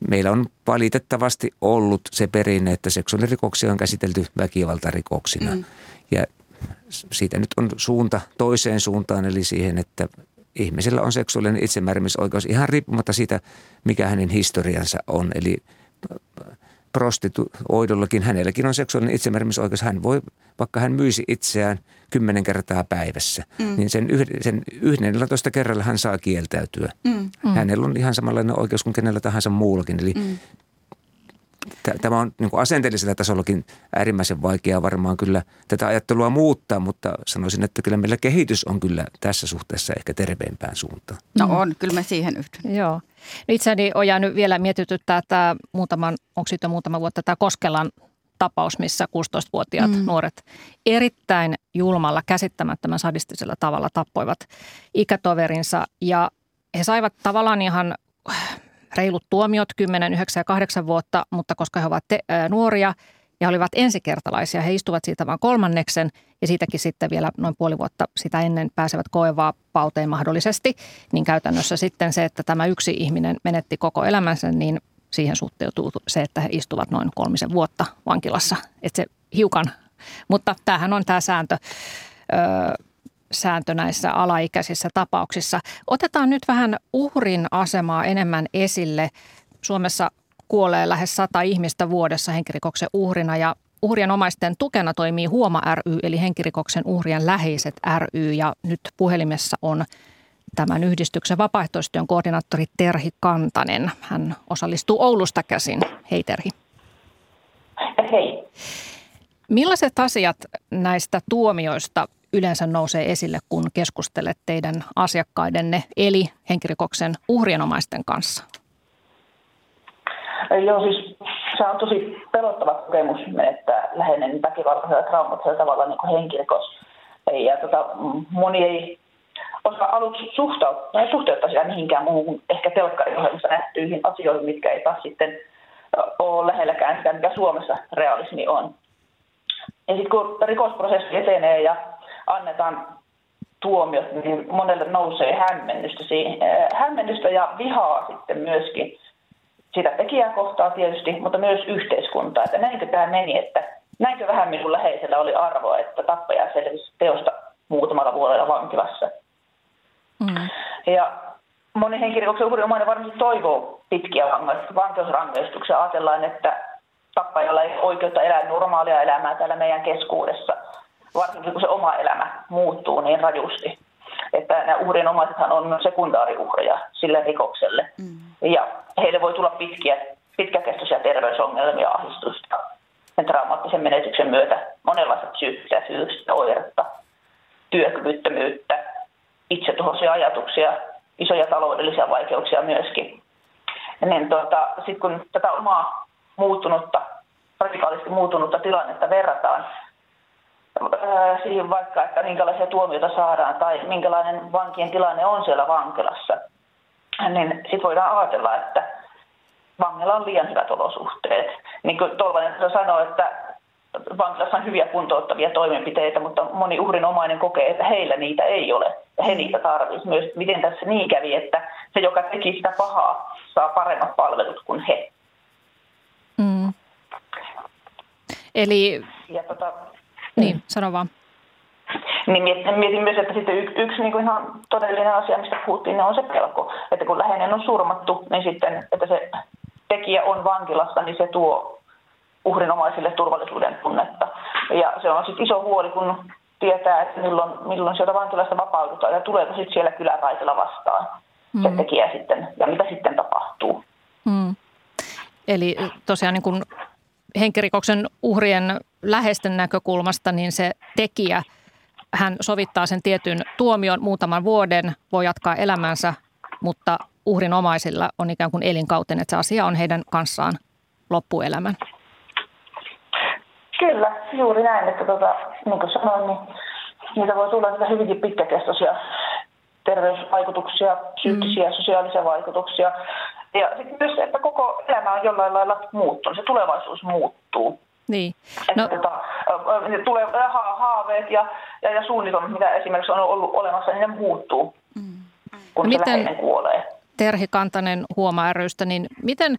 meillä on valitettavasti ollut se perinne, että seksuaalirikoksia on käsitelty väkivaltarikoksina. Mm. Ja siitä nyt on suunta toiseen suuntaan, eli siihen, että ihmisellä on seksuaalinen itsemääräämisoikeus ihan riippumatta siitä, mikä hänen historiansa on. Eli prostituoidullakin, hänelläkin on seksuaalinen itsemääräämisoikeus. Hän voi, vaikka hän myisi itseään kymmenen kertaa päivässä, mm. niin sen, yhden, sen 11 kerralla hän saa kieltäytyä. Mm. Hänellä on ihan samanlainen oikeus kuin kenellä tahansa muullakin. Eli mm tämä on niin asenteellisella tasollakin äärimmäisen vaikeaa varmaan kyllä tätä ajattelua muuttaa, mutta sanoisin, että kyllä meillä kehitys on kyllä tässä suhteessa ehkä terveempään suuntaan. No on, kyllä mä siihen yhdyn. Joo. No itseäni on jäänyt vielä mietityttää tämä muutaman, onko siitä muutama vuotta tämä Koskelan tapaus, missä 16-vuotiaat mm. nuoret erittäin julmalla, käsittämättömän sadistisella tavalla tappoivat ikätoverinsa ja he saivat tavallaan ihan reilut tuomiot, 10, 9 ja 8 vuotta, mutta koska he ovat te, ää, nuoria ja olivat ensikertalaisia, he istuvat siitä vain kolmanneksen ja siitäkin sitten vielä noin puoli vuotta sitä ennen pääsevät koevaa pauteen mahdollisesti, niin käytännössä sitten se, että tämä yksi ihminen menetti koko elämänsä, niin siihen suhteutuu se, että he istuvat noin kolmisen vuotta vankilassa. Että se hiukan, mutta tämähän on tämä sääntö. Öö, sääntö näissä alaikäisissä tapauksissa. Otetaan nyt vähän uhrin asemaa enemmän esille. Suomessa kuolee lähes sata ihmistä vuodessa henkirikoksen uhrina ja uhrien omaisten tukena toimii Huoma ry eli henkirikoksen uhrien läheiset ry ja nyt puhelimessa on tämän yhdistyksen vapaaehtoistyön koordinaattori Terhi Kantanen. Hän osallistuu Oulusta käsin. Hei Terhi. Hei. Millaiset asiat näistä tuomioista yleensä nousee esille, kun keskustelet teidän asiakkaidenne eli henkirikoksen uhrienomaisten kanssa? Joo, siis se on tosi pelottava kokemus menettää läheinen väkivaltaisella traumatisella tavalla niin kuin henkirikos. Ja tota, moni ei osaa aluksi suhteuttaa, suhteuttaa sitä mihinkään muuhun ehkä telkkariohjelmassa nähtyihin asioihin, mitkä ei taas sitten ole lähelläkään sitä, mikä Suomessa realismi on. Ja sitten kun rikosprosessi etenee ja annetaan tuomiot, niin monelle nousee hämmennystä, siihen, hämmennystä ja vihaa sitten myöskin sitä tekijää kohtaa tietysti, mutta myös yhteiskuntaa, että näinkö tämä meni, että näinkö vähän minun läheisellä oli arvoa, että tappaja selvisi teosta muutamalla vuodella vankilassa. Mm. Ja moni henkirikoksen uhrinomainen varmasti toivoo pitkiä vankeusrangaistuksia. Ajatellaan, että tappajalla ei oikeutta elää normaalia elämää täällä meidän keskuudessa – varsinkin kun se oma elämä muuttuu niin rajusti. Että nämä uhrien omaisethan on sekundaariuhreja sille rikokselle. Mm. Ja heille voi tulla pitkiä, pitkäkestoisia terveysongelmia, ahdistusta sen traumaattisen menetyksen myötä, monenlaista psyykkisiä syystä, oiretta, työkyvyttömyyttä, itsetuhoisia ajatuksia, isoja taloudellisia vaikeuksia myöskin. Niin tuota, sitten kun tätä omaa muuttunutta, radikaalisti muuttunutta tilannetta verrataan siihen vaikka, että minkälaisia tuomioita saadaan tai minkälainen vankien tilanne on siellä vankilassa, niin sitten voidaan ajatella, että vangilla on liian hyvät olosuhteet. Niin kuin Tolvanen sanoi, että vankilassa on hyviä kuntouttavia toimenpiteitä, mutta moni uhrinomainen kokee, että heillä niitä ei ole ja he niitä tarvitsisivat myös. Miten tässä niin kävi, että se, joka teki sitä pahaa, saa paremmat palvelut kuin he. Mm. Eli ja tota, niin, sano vaan. Niin mietin myös, että sitten yksi, yksi niin kuin ihan todellinen asia, mistä puhuttiin, on se pelko. Että kun läheinen on surmattu, niin sitten, että se tekijä on vankilassa, niin se tuo uhrinomaisille turvallisuuden tunnetta. Ja se on sitten iso huoli, kun tietää, että milloin, milloin sieltä vankilasta vapaudutaan ja tuleeko sitten siellä kyläraitilla vastaan mm. se tekijä sitten ja mitä sitten tapahtuu. Mm. Eli tosiaan niin kun henkirikoksen uhrien läheisten näkökulmasta, niin se tekijä, hän sovittaa sen tietyn tuomion muutaman vuoden, voi jatkaa elämänsä, mutta uhrin omaisilla on ikään kuin elinkauten, että se asia on heidän kanssaan loppuelämän. Kyllä, juuri näin, että tota, niin kuin sanoin, niin niitä voi tulla niitä hyvinkin pitkäkestoisia terveysvaikutuksia, psyykkisiä, mm. sosiaalisia vaikutuksia. Ja sitten myös se, että koko elämä on jollain lailla muuttunut, se tulevaisuus muuttuu. Niin. No. Että, tota, tulee haaveet ja, ja, ja suunnitelmat, mitä esimerkiksi on ollut olemassa, niin ne muuttuu, mm. kun no se miten, kuolee. Terhi Kantanen Huoma rystä, niin miten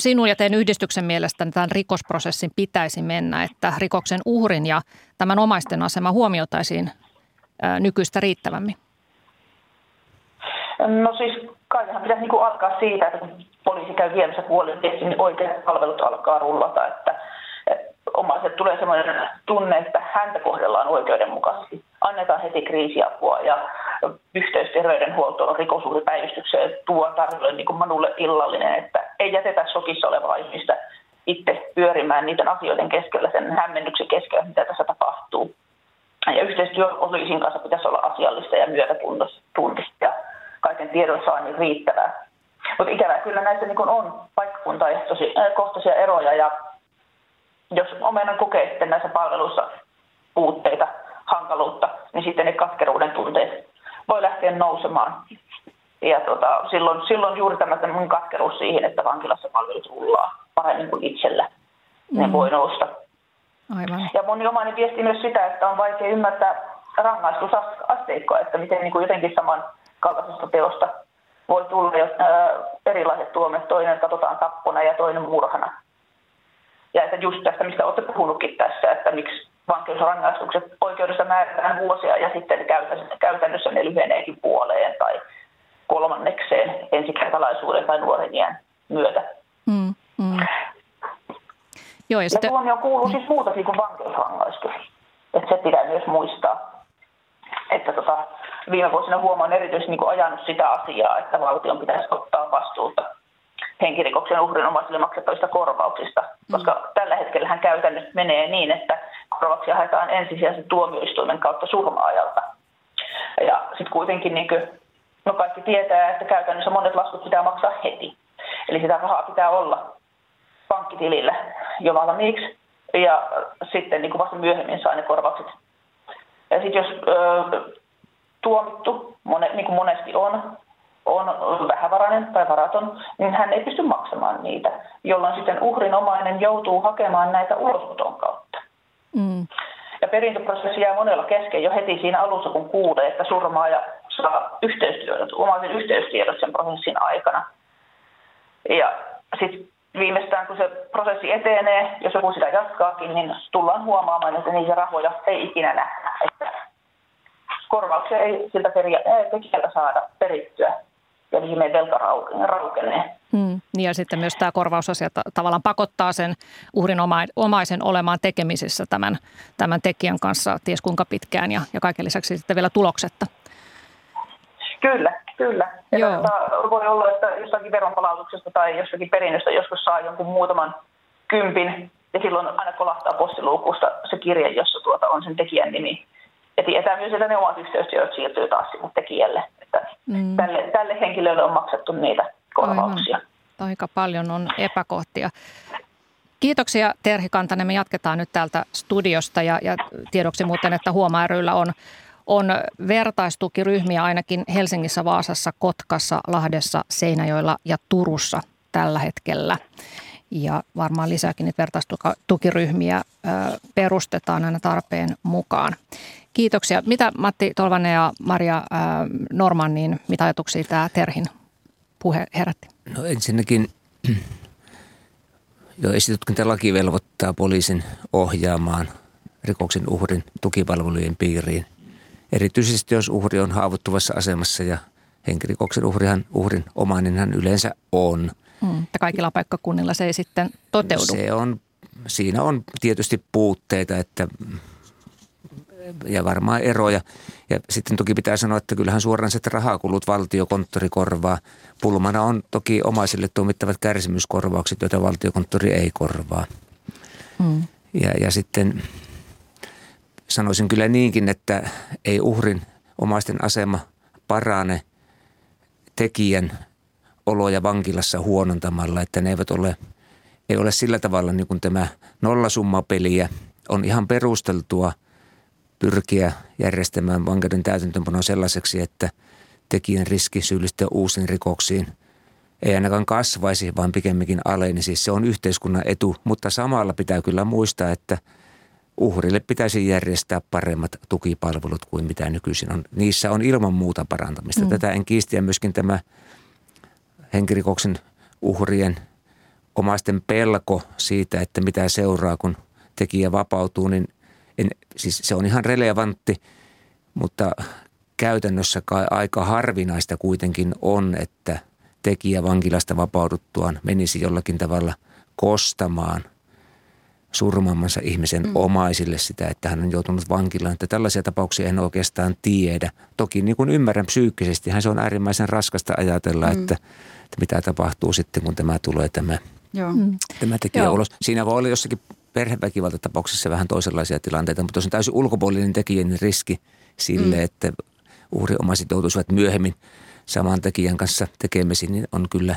sinun ja teidän yhdistyksen mielestä tämän rikosprosessin pitäisi mennä, että rikoksen uhrin ja tämän omaisten asema huomioitaisiin nykyistä riittävämmin? No siis kaikenhan pitäisi niin alkaa siitä, että kun poliisi käy viemässä puolen niin oikeat palvelut alkaa rullata, että, että omaiset tulee sellainen tunne, että häntä kohdellaan oikeudenmukaisesti. Annetaan heti kriisiapua ja yhteys terveydenhuoltoon, rikosuhripäivystykseen tuo tarjolle niin kuin Manulle illallinen, että ei jätetä sokissa olevaa ihmistä itse pyörimään niiden asioiden keskellä, sen hämmennyksen keskellä, mitä tässä tapahtuu. Ja yhteistyö poliisin kanssa pitäisi olla asiallista ja myötätuntista ja kaiken tiedon saannin riittävää. Mutta ikävää kyllä näissä niin on paikkakuntakohtaisia eroja ja jos omenan kokee sitten näissä palveluissa puutteita, hankaluutta, niin sitten ne katkeruuden tunteet voi lähteä nousemaan. Ja tota, silloin, silloin juuri tämä mun katkeruus siihen, että vankilassa palvelut rullaa paremmin kuin itsellä, ne mm. voi nousta. Aivan. Ja mun omainen viesti myös sitä, että on vaikea ymmärtää rangaistusasteikkoa, että miten niin kuin jotenkin saman kaltaisesta teosta voi tulla jo, ää, erilaiset tuomet. Toinen katsotaan tappona ja toinen murhana. Ja että just tästä, mistä olette puhunutkin tässä, että miksi vankeusrangaistukset oikeudessa määrätään vuosia ja sitten käytännössä ne lyheneekin puoleen tai kolmannekseen ensikertalaisuuden tai nuoren iän myötä. Mm, mm. Joo, ja, ja sitten... tuomio kuuluu siis muutakin kuin vankeusrangaistus. Että se pitää myös muistaa. Että tota, viime vuosina huomaan erityisesti niin ajanut sitä asiaa, että valtion pitäisi ottaa vastuuta henkirikoksen uhrin omaisille maksettavista korvauksista, mm. koska tällä hetkellä käytännössä menee niin, että korvauksia haetaan ensisijaisesti tuomioistuimen kautta surmaajalta. Ja sitten kuitenkin niin no kaikki tietää, että käytännössä monet laskut pitää maksaa heti. Eli sitä rahaa pitää olla pankkitilillä jo valmiiksi ja sitten niin kuin vasta myöhemmin saa ne korvaukset. Ja sitten jos ö, tuomittu, mone, niin kuin monesti on, on vähävarainen tai varaton, niin hän ei pysty maksamaan niitä, jolloin sitten uhrinomainen joutuu hakemaan näitä ulosoton kautta. Mm. Ja perintöprosessi jää monella kesken jo heti siinä alussa, kun kuulee, että surmaaja saa yhteystiedot, omaisen yhteystiedot sen prosessin aikana. Ja sitten viimeistään, kun se prosessi etenee, jos joku sitä jatkaakin, niin tullaan huomaamaan, että niitä rahoja ei ikinä nähdä. Että korvauksia ei siltä tekijältä saada perittyä ja viimein velka raukenee. Hmm. Ja sitten myös tämä korvausasia tavallaan pakottaa sen uhrin omaisen olemaan tekemisissä tämän, tämän tekijän kanssa ties kuinka pitkään ja, ja kaiken lisäksi sitten vielä tuloksetta. Kyllä, kyllä. Joo. Tota, voi olla, että jossakin veronpalautuksesta tai jossakin perinnöstä joskus saa jonkun muutaman kympin ja silloin aina kolahtaa postiluukusta se kirje, jossa tuota on sen tekijän nimi. Ja tietää myös, että ne omat yhteystiedot siirtyy taas sinne tekijälle. Että mm. tälle, tälle henkilölle on maksettu niitä korvauksia. Aivan. Aika paljon on epäkohtia. Kiitoksia Terhi Kantanen. Me jatketaan nyt täältä studiosta ja, ja tiedoksi muuten, että Huoma ryllä on, on vertaistukiryhmiä ainakin Helsingissä, Vaasassa, Kotkassa, Lahdessa, Seinäjoella ja Turussa tällä hetkellä. Ja varmaan lisääkin niitä vertaistukiryhmiä perustetaan aina tarpeen mukaan. Kiitoksia. Mitä Matti Tolvanen ja Maria Norman, niin mitä ajatuksia tämä Terhin puhe herätti? No ensinnäkin (clears throat) jo esitutkintalaki velvoittaa poliisin ohjaamaan rikoksen uhrin tukipalvelujen piiriin. Erityisesti jos uhri on haavoittuvassa asemassa ja henkirikoksen uhrihan, uhrin omainen hän yleensä on. Mm, kaikilla paikkakunnilla se ei sitten toteudu. Se on, siinä on tietysti puutteita, että ja varmaan eroja. Ja sitten toki pitää sanoa, että kyllähän suoraan sitten rahakulut valtiokonttori korvaa. Pulmana on toki omaisille tuomittavat kärsimyskorvaukset, joita valtiokonttori ei korvaa. Mm. Ja, ja sitten sanoisin kyllä niinkin, että ei uhrin omaisten asema parane tekijän oloja vankilassa huonontamalla, että ne eivät ole, ei ole sillä tavalla niin kuin tämä nollasummapeliä on ihan perusteltua – pyrkiä järjestämään vankeuden täytäntöönpanoa sellaiseksi, että tekijän riski syyllistyä uusiin rikoksiin ei ainakaan kasvaisi, vaan pikemminkin aleni. Siis se on yhteiskunnan etu, mutta samalla pitää kyllä muistaa, että uhrille pitäisi järjestää paremmat tukipalvelut kuin mitä nykyisin on. Niissä on ilman muuta parantamista. Mm. Tätä en kiisti ja myöskin tämä henkirikoksen uhrien omaisten pelko siitä, että mitä seuraa, kun tekijä vapautuu, niin en, siis se on ihan relevantti, mutta käytännössä kai aika harvinaista kuitenkin on, että tekijä vankilasta vapauduttuaan menisi jollakin tavalla kostamaan surmaamansa ihmisen mm. omaisille sitä, että hän on joutunut vankilaan. Että tällaisia tapauksia en oikeastaan tiedä. Toki niin kuin ymmärrän psyykkisesti, hän se on äärimmäisen raskasta ajatella, mm. että, että mitä tapahtuu sitten, kun tämä tulee tämä, Joo. Mm. tämä tekijä Joo. ulos. Siinä voi olla jossakin perheväkivaltatapauksessa vähän toisenlaisia tilanteita, mutta jos on täysin ulkopuolinen tekijä, niin riski sille, mm. että uhriomaiset joutuisivat myöhemmin saman tekijän kanssa tekemisiin, niin on kyllä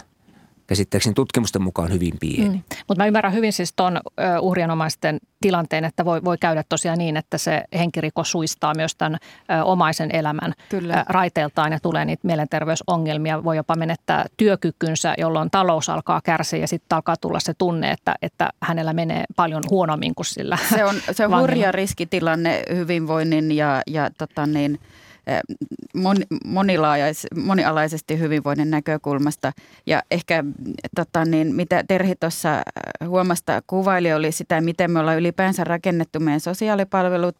käsittääkseni tutkimusten mukaan hyvin pieni. Mm. Mutta mä ymmärrän hyvin siis tuon uhrianomaisten tilanteen, että voi, voi käydä tosiaan niin, että se henkirikos suistaa myös tämän ö, omaisen elämän Kyllä. raiteeltaan ja tulee niitä mielenterveysongelmia. Voi jopa menettää työkykynsä, jolloin talous alkaa kärsiä ja sitten alkaa tulla se tunne, että, että hänellä menee paljon huonommin kuin sillä Se on, se on hurja riskitilanne hyvinvoinnin ja, ja tota niin – monilaajas, monialaisesti hyvinvoinnin näkökulmasta. Ja ehkä tota, niin, mitä Terhi tuossa huomasta kuvaili, oli sitä, miten me ollaan ylipäänsä rakennettu meidän sosiaalipalvelut.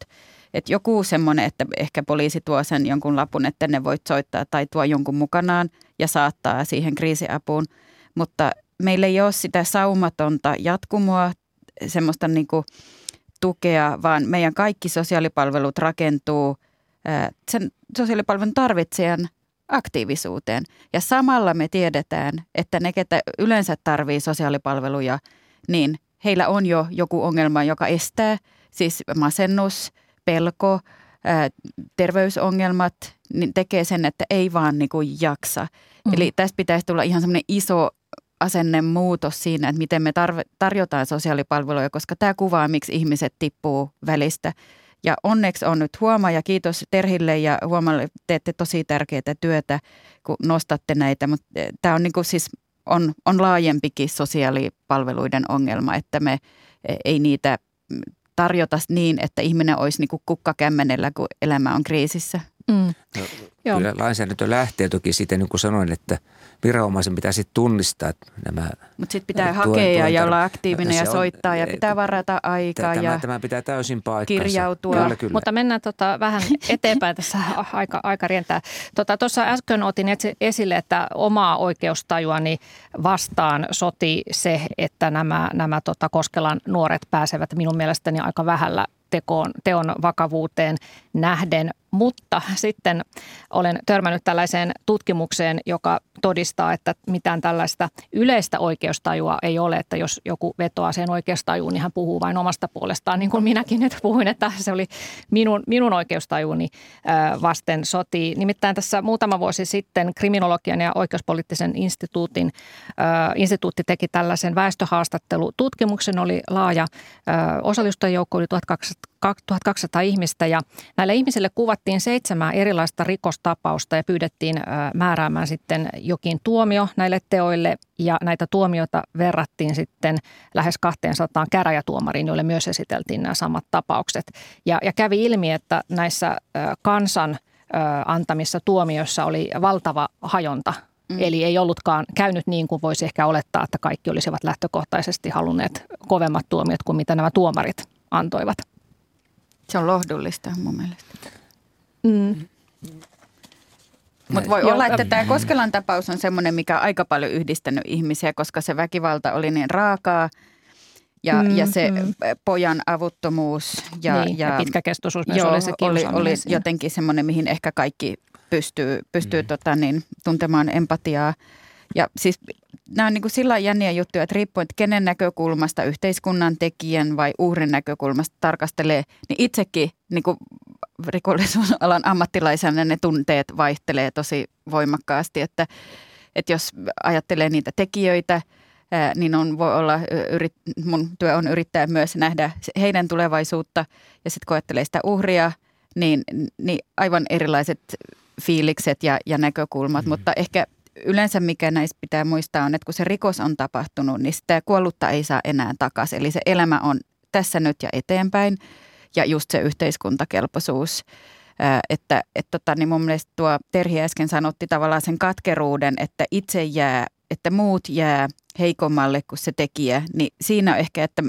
Että joku semmoinen, että ehkä poliisi tuo sen jonkun lapun, että ne voit soittaa tai tuo jonkun mukanaan ja saattaa siihen kriisiapuun. Mutta meillä ei ole sitä saumatonta jatkumoa, semmoista niin kuin tukea, vaan meidän kaikki sosiaalipalvelut rakentuu – sen sosiaalipalvelun tarvitsijan aktiivisuuteen. Ja samalla me tiedetään, että ne, ketä yleensä tarvii sosiaalipalveluja, niin heillä on jo joku ongelma, joka estää, siis masennus, pelko, terveysongelmat, niin tekee sen, että ei vaan niin kuin jaksa. Mm. Eli tässä pitäisi tulla ihan semmoinen iso asennemuutos siinä, että miten me tarv- tarjotaan sosiaalipalveluja, koska tämä kuvaa, miksi ihmiset tippuu välistä. Ja onneksi on nyt Huoma ja kiitos Terhille ja Huomalle teette tosi tärkeää työtä, kun nostatte näitä. Mutta eh, tämä on, niin kuin siis, on, on laajempikin sosiaalipalveluiden ongelma, että me eh, ei niitä tarjota niin, että ihminen olisi kuin kukkakämmenellä, kun elämä on kriisissä. Mm. No, kyllä lainsäädäntö lähtee toki siitä, niin kuin sanoin, että viranomaisen pitäisi tunnistaa nämä Mutta sitten pitää tuen, hakea tuen, ja olla aktiivinen ja soittaa on, ja pitää varata aikaa tämä, ja tämä pitää täysin paikkansa. kirjautua. Kyllä, kyllä. Mutta mennään tota vähän eteenpäin tässä aika, aika rientää. Tuossa tota, äsken otin esille, että omaa oikeustajuani vastaan soti se, että nämä, nämä tota Koskelan nuoret pääsevät minun mielestäni aika vähällä tekoon, teon vakavuuteen nähden. Mutta sitten olen törmännyt tällaiseen tutkimukseen, joka todistaa, että mitään tällaista yleistä oikeustajua ei ole, että jos joku vetoaa sen oikeustajuun, niin hän puhuu vain omasta puolestaan, niin kuin minäkin nyt puhuin, että se oli minun, minun oikeustajuni vasten soti. Nimittäin tässä muutama vuosi sitten kriminologian ja oikeuspoliittisen instituutin instituutti teki tällaisen väestöhaastattelututkimuksen, oli laaja osallistujajoukko, oli 1200 ihmistä ja näille ihmisille kuvattiin seitsemän erilaista rikostapausta ja pyydettiin määräämään sitten jokin tuomio näille teoille ja näitä tuomioita verrattiin sitten lähes 200 käräjätuomariin, joille myös esiteltiin nämä samat tapaukset. Ja, ja kävi ilmi, että näissä kansan antamissa tuomioissa oli valtava hajonta Mm. Eli ei ollutkaan käynyt niin kuin voisi ehkä olettaa, että kaikki olisivat lähtökohtaisesti halunneet kovemmat tuomiot kuin mitä nämä tuomarit antoivat. Se on lohdullista mun mielestä. Mm. Mutta voi Joo, olla, että tämä Koskelan tapaus on semmoinen, mikä on aika paljon yhdistänyt ihmisiä, koska se väkivalta oli niin raakaa ja, mm, ja se mm. pojan avuttomuus ja, niin, ja, ja pitkäkestoisuus myös joo, oli se oli, oli jotenkin semmoinen, mihin ehkä kaikki pystyy, pystyy mm. tota niin, tuntemaan empatiaa. Ja siis nämä on niin kuin sillä jänniä juttuja, että riippuen, että kenen näkökulmasta, yhteiskunnan tekijän vai uhrin näkökulmasta tarkastelee, niin itsekin niin kuin rikollisuusalan ammattilaisena ne tunteet vaihtelee tosi voimakkaasti, että, että jos ajattelee niitä tekijöitä, niin on, voi olla, yrit, mun työ on yrittää myös nähdä heidän tulevaisuutta ja sitten kun ajattelee sitä uhria, niin, niin aivan erilaiset fiilikset ja, ja näkökulmat, mm. mutta ehkä yleensä mikä näissä pitää muistaa on, että kun se rikos on tapahtunut, niin sitä kuollutta ei saa enää takaisin. Eli se elämä on tässä nyt ja eteenpäin ja just se yhteiskuntakelpoisuus. Että et tota, niin mun mielestä tuo Terhi äsken sanotti tavallaan sen katkeruuden, että itse jää, että muut jää heikommalle kuin se tekijä, niin siinä on ehkä, että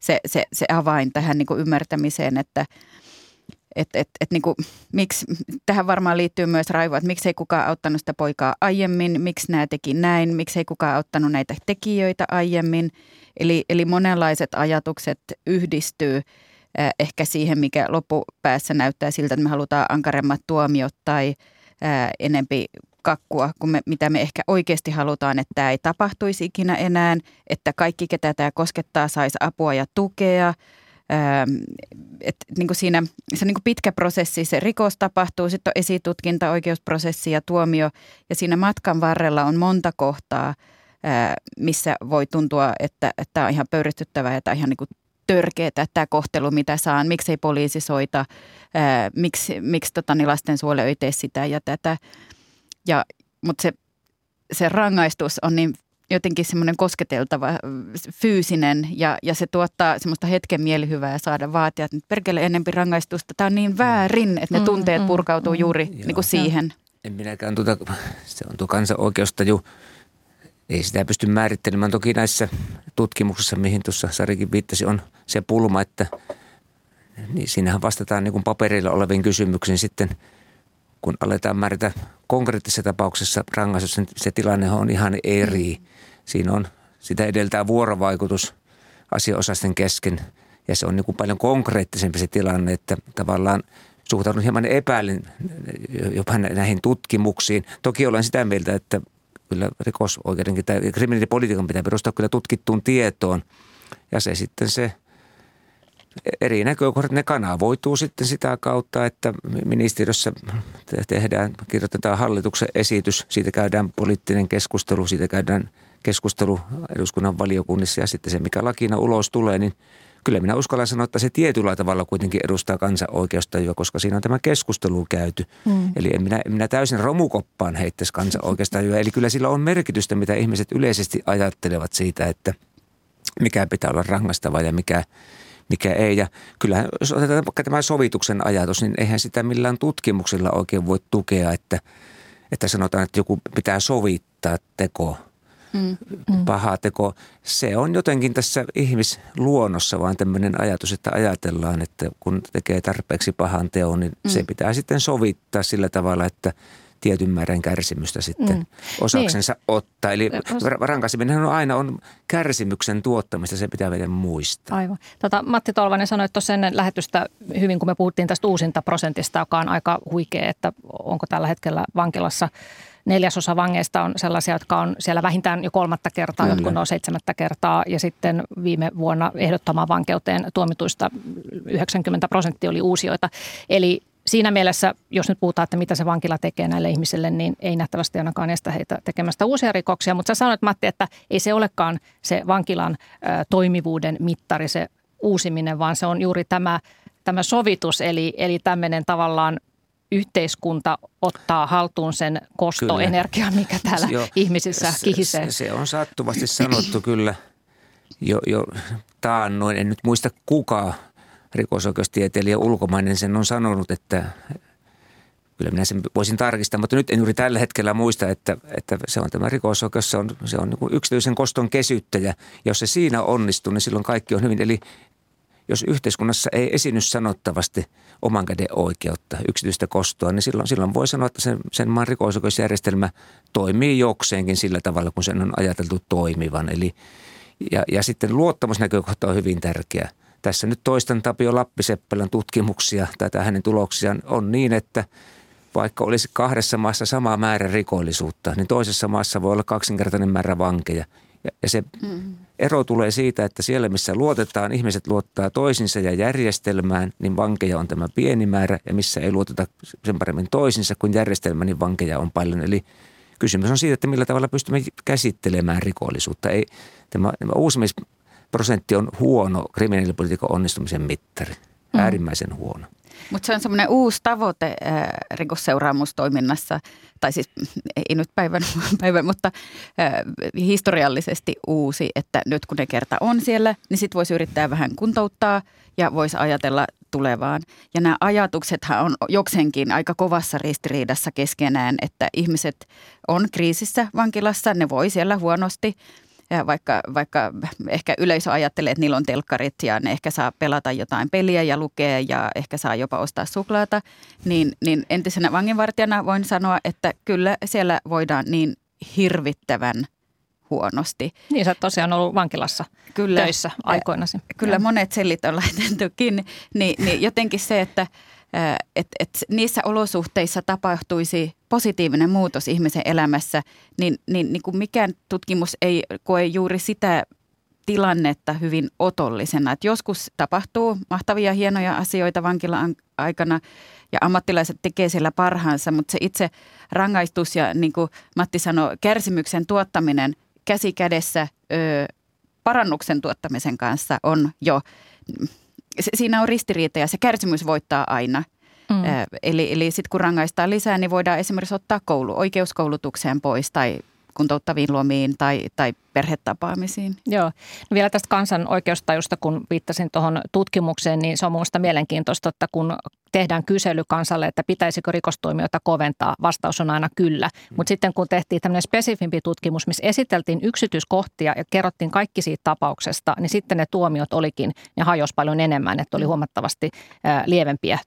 se, se, se avain tähän niin kuin ymmärtämiseen, että et, et, et niin miksi, tähän varmaan liittyy myös raivoa, että miksi ei kukaan auttanut sitä poikaa aiemmin, miksi nämä teki näin, miksi ei kukaan auttanut näitä tekijöitä aiemmin. Eli, eli monenlaiset ajatukset yhdistyy äh, ehkä siihen, mikä loppupäässä näyttää siltä, että me halutaan ankaremmat tuomiot tai äh, enempi kakkua, kun me, mitä me ehkä oikeasti halutaan, että tämä ei tapahtuisi ikinä enää, että kaikki, ketä tämä koskettaa, saisi apua ja tukea. Että niin kuin siinä se on niin kuin pitkä prosessi, se rikos tapahtuu, sitten on esitutkinta, oikeusprosessi ja tuomio ja siinä matkan varrella on monta kohtaa, missä voi tuntua, että, että tämä on ihan pöyristyttävää ja tämä on ihan niin kuin törkeetä, tämä kohtelu, mitä saan, miksei poliisi soita, ää, miksi, miksi tota, niin lastensuojelu ei tee sitä ja tätä. Ja, mutta se, se rangaistus on niin jotenkin semmoinen kosketeltava, fyysinen ja, ja se tuottaa semmoista hetken mielihyvää saada vaatia, että nyt perkele enempi rangaistusta. Tämä on niin väärin, että ne mm, tunteet mm, purkautuu mm, juuri mm, niin kuin siihen. En minäkään tuota, se on tuo kansanoikeustaju, ei sitä pysty määrittelemään. Toki näissä tutkimuksissa, mihin tuossa Sarikin viittasi, on se pulma, että niin siinähän vastataan niin kuin paperilla oleviin kysymyksiin sitten – kun aletaan määrätä konkreettisessa tapauksessa rangaistus, niin se tilanne on ihan eri. Siinä on sitä edeltää vuorovaikutus asiaosaisten kesken ja se on niin kuin paljon konkreettisempi se tilanne, että tavallaan suhtaudun hieman epäilin jopa näihin tutkimuksiin. Toki olen sitä mieltä, että kyllä rikosoikeudenkin tai kriminaalipolitiikan pitää perustaa kyllä tutkittuun tietoon ja se sitten se – eri näkökohdat, ne kanavoituu sitten sitä kautta, että ministeriössä tehdään, kirjoitetaan hallituksen esitys, siitä käydään poliittinen keskustelu, siitä käydään keskustelu eduskunnan valiokunnissa ja sitten se, mikä lakina ulos tulee, niin kyllä minä uskallan sanoa, että se tietyllä tavalla kuitenkin edustaa kansan oikeustajua, koska siinä on tämä keskustelu käyty. Mm. Eli en minä, en minä täysin romukoppaan heittäisi kansan oikeustajua. Eli kyllä sillä on merkitystä, mitä ihmiset yleisesti ajattelevat siitä, että mikä pitää olla rangaistavaa ja mikä, mikä ei. Ja kyllähän, jos otetaan vaikka tämä sovituksen ajatus, niin eihän sitä millään tutkimuksella oikein voi tukea, että, että sanotaan, että joku pitää sovittaa teko, mm. mm. paha teko. Se on jotenkin tässä ihmisluonnossa vaan tämmöinen ajatus, että ajatellaan, että kun tekee tarpeeksi pahan teon, niin mm. se pitää sitten sovittaa sillä tavalla, että – tietyn määrän kärsimystä sitten mm. osaksensa niin. ottaa. Eli rankaiseminen on aina on kärsimyksen tuottamista, se pitää vielä muistaa. Aivan. Tota, Matti Tolvanen sanoi tuossa ennen lähetystä hyvin, kun me puhuttiin tästä uusinta prosentista, joka on aika huikea, että onko tällä hetkellä vankilassa neljäsosa vangeista on sellaisia, jotka on siellä vähintään jo kolmatta kertaa, Kyllä. jotkut on seitsemättä kertaa ja sitten viime vuonna ehdottomaan vankeuteen tuomituista 90 prosenttia oli uusioita. Eli siinä mielessä, jos nyt puhutaan, että mitä se vankila tekee näille ihmisille, niin ei nähtävästi ainakaan estä heitä tekemästä uusia rikoksia. Mutta sä sanoit, Matti, että ei se olekaan se vankilan toimivuuden mittari, se uusiminen, vaan se on juuri tämä, tämä sovitus, eli, eli tämmöinen tavallaan yhteiskunta ottaa haltuun sen kostoenergian, mikä täällä jo, ihmisissä kihisee. Se, se on sattuvasti sanottu kyllä jo, jo taannoin. En nyt muista kuka rikosoikeustieteilijä ulkomainen sen on sanonut, että kyllä minä sen voisin tarkistaa, mutta nyt en juuri tällä hetkellä muista, että, että se on tämä rikosoikeus, se on, se on niin yksityisen koston kesyttäjä. Jos se siinä onnistuu, niin silloin kaikki on hyvin. Eli jos yhteiskunnassa ei esiny sanottavasti oman käden oikeutta, yksityistä kostoa, niin silloin, silloin voi sanoa, että sen, sen maan rikosoikeusjärjestelmä toimii jokseenkin sillä tavalla, kun sen on ajateltu toimivan. Eli, ja, ja sitten luottamusnäkökohta on hyvin tärkeä – tässä nyt toistan Tapio Lappiseppälän tutkimuksia tai hänen tuloksiaan on niin, että vaikka olisi kahdessa maassa sama määrä rikollisuutta, niin toisessa maassa voi olla kaksinkertainen määrä vankeja. Ja, ja se mm. ero tulee siitä, että siellä missä luotetaan, ihmiset luottaa toisinsa ja järjestelmään, niin vankeja on tämä pieni määrä. Ja missä ei luoteta sen paremmin toisinsa kuin järjestelmään, niin vankeja on paljon. Eli kysymys on siitä, että millä tavalla pystymme käsittelemään rikollisuutta. Ei, tämä, tämä uusimis prosentti on huono kriminaalipolitiikan onnistumisen mittari. Mm. Äärimmäisen huono. Mutta se on semmoinen uusi tavoite äh, rikosseuraamustoiminnassa, tai siis ei nyt päivän, (laughs) päivän mutta äh, historiallisesti uusi, että nyt kun ne kerta on siellä, niin sitten voisi yrittää vähän kuntouttaa ja voisi ajatella tulevaan. Ja nämä ajatuksethan on jokseenkin aika kovassa ristiriidassa keskenään, että ihmiset on kriisissä vankilassa, ne voi siellä huonosti – ja vaikka, vaikka ehkä yleisö ajattelee, että niillä on telkkarit ja ne ehkä saa pelata jotain peliä ja lukea ja ehkä saa jopa ostaa suklaata, niin, niin entisenä vanginvartijana voin sanoa, että kyllä siellä voidaan niin hirvittävän huonosti. Niin, sä oot tosiaan ollut vankilassa kyllä, töissä aikoinasi. Kyllä monet sellit on (laughs) laitettu kiinni. Niin, niin jotenkin se, että että et niissä olosuhteissa tapahtuisi positiivinen muutos ihmisen elämässä, niin, niin, niin kuin mikään tutkimus ei koe juuri sitä tilannetta hyvin otollisena. Et joskus tapahtuu mahtavia, hienoja asioita vankilan aikana ja ammattilaiset tekee siellä parhaansa, mutta se itse rangaistus ja niin kuin Matti sanoi, kärsimyksen tuottaminen käsi kädessä ö, parannuksen tuottamisen kanssa on jo siinä on ristiriita ja se kärsimys voittaa aina. Mm. Eli, eli sitten kun rangaistaan lisää, niin voidaan esimerkiksi ottaa koulu, oikeuskoulutukseen pois tai kuntouttaviin lomiin tai, tai perhetapaamisiin. Joo. No vielä tästä kansan oikeustajusta, kun viittasin tuohon tutkimukseen, niin se on minusta mielenkiintoista, että kun tehdään kysely kansalle, että pitäisikö rikostoimijoita koventaa, vastaus on aina kyllä. Mm. Mutta sitten kun tehtiin tämmöinen spesifimpi tutkimus, missä esiteltiin yksityiskohtia ja kerrottiin kaikki siitä tapauksesta, niin sitten ne tuomiot olikin, ne hajosi paljon enemmän, että oli mm. huomattavasti lievempiä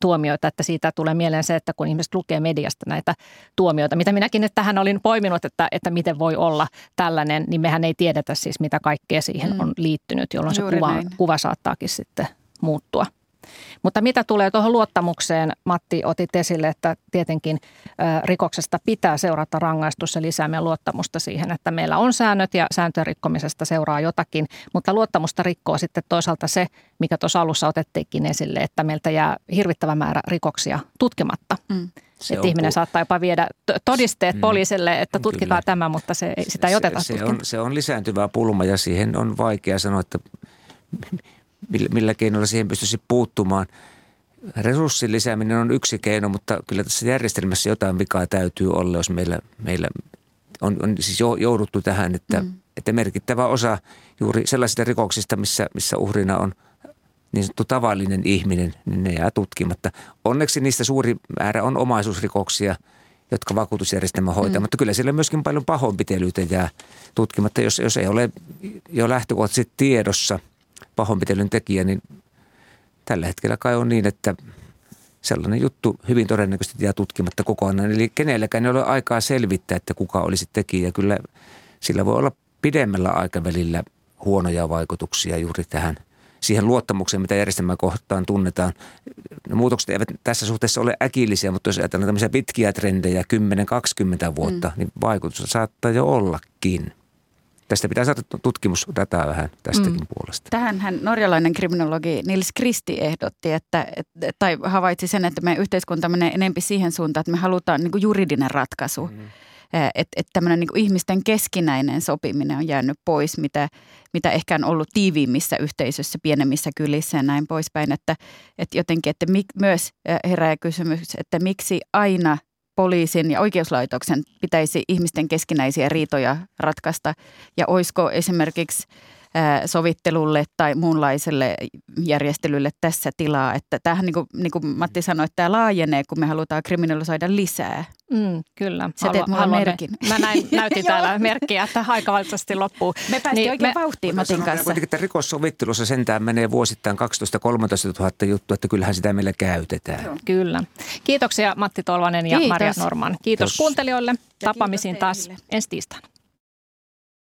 tuomioita, että siitä tulee mieleen se, että kun ihmiset lukee mediasta näitä tuomioita, mitä minäkin nyt tähän olin poiminut, että, että miten voi olla tällainen, niin mehän ei tiedetä siis mitä kaikkea siihen mm. on liittynyt, jolloin se kuva, kuva saattaakin sitten muuttua. Mutta mitä tulee tuohon luottamukseen, Matti otit esille, että tietenkin rikoksesta pitää seurata rangaistus ja lisäämme luottamusta siihen, että meillä on säännöt ja sääntöjen rikkomisesta seuraa jotakin, mutta luottamusta rikkoo sitten toisaalta se, mikä tuossa alussa otettiinkin esille, että meiltä jää hirvittävä määrä rikoksia tutkimatta. Mm. Se että ihminen ku... saattaa jopa viedä todisteet mm. poliisille, että tutkitaan Kyllä. tämä, mutta se, sitä ei oteta se, se, on, se on lisääntyvä pulma ja siihen on vaikea sanoa, että millä, keinoilla siihen pystyisi puuttumaan. Resurssin lisääminen on yksi keino, mutta kyllä tässä järjestelmässä jotain vikaa täytyy olla, jos meillä, meillä on, on siis jouduttu tähän, että, mm. että merkittävä osa juuri sellaisista rikoksista, missä, missä uhrina on niin sanottu tavallinen ihminen, niin ne jää tutkimatta. Onneksi niistä suuri määrä on omaisuusrikoksia, jotka vakuutusjärjestelmä hoitaa, mm. mutta kyllä siellä myöskin paljon pahoinpitelyitä jää tutkimatta, jos, jos ei ole jo lähtökohtaisesti tiedossa – pahoinpitelyn tekijä, niin tällä hetkellä kai on niin, että sellainen juttu hyvin todennäköisesti jää tutkimatta kokonaan. Eli kenelläkään ei ole aikaa selvittää, että kuka olisi tekijä. Kyllä sillä voi olla pidemmällä aikavälillä huonoja vaikutuksia juuri tähän siihen luottamukseen, mitä järjestelmää kohtaan tunnetaan. Ne muutokset eivät tässä suhteessa ole äkillisiä, mutta jos ajatellaan tämmöisiä pitkiä trendejä, 10-20 vuotta, mm. niin vaikutus saattaa jo ollakin. Tästä pitää saada tutkimusdataa vähän tästäkin mm. puolesta. Tähänhän norjalainen kriminologi Nils Kristi ehdotti, että, tai havaitsi sen, että meidän yhteiskunta menee enempi siihen suuntaan, että me halutaan niin juridinen ratkaisu. Mm. Että et tämmöinen niin ihmisten keskinäinen sopiminen on jäänyt pois, mitä, mitä ehkä on ollut tiiviimmissä yhteisöissä, pienemmissä kylissä ja näin poispäin. Että, että jotenkin, että mi, myös herää kysymys, että miksi aina poliisin ja oikeuslaitoksen pitäisi ihmisten keskinäisiä riitoja ratkaista ja olisiko esimerkiksi sovittelulle tai muunlaiselle järjestelylle tässä tilaa. Että tämähän, niin kuin, niin kuin Matti sanoi, että tämä laajenee, kun me halutaan kriminalisoida lisää. Mm, kyllä. Sä teet mulle merkin. Mä näin, (laughs) näytin täällä merkkiä, että aika valitettavasti loppuu. Me päästiin niin, oikein me, vauhtiin Matin kanssa. Kuitenkin, että rikossovittelussa sentään menee vuosittain 12-13 000 juttua, että kyllähän sitä meillä käytetään. Joo. Kyllä. Kiitoksia Matti Tolvanen ja Kiitos. Maria Norman. Kiitos, Kiitos. kuuntelijoille. Tapaamisiin taas ensi tiistaina.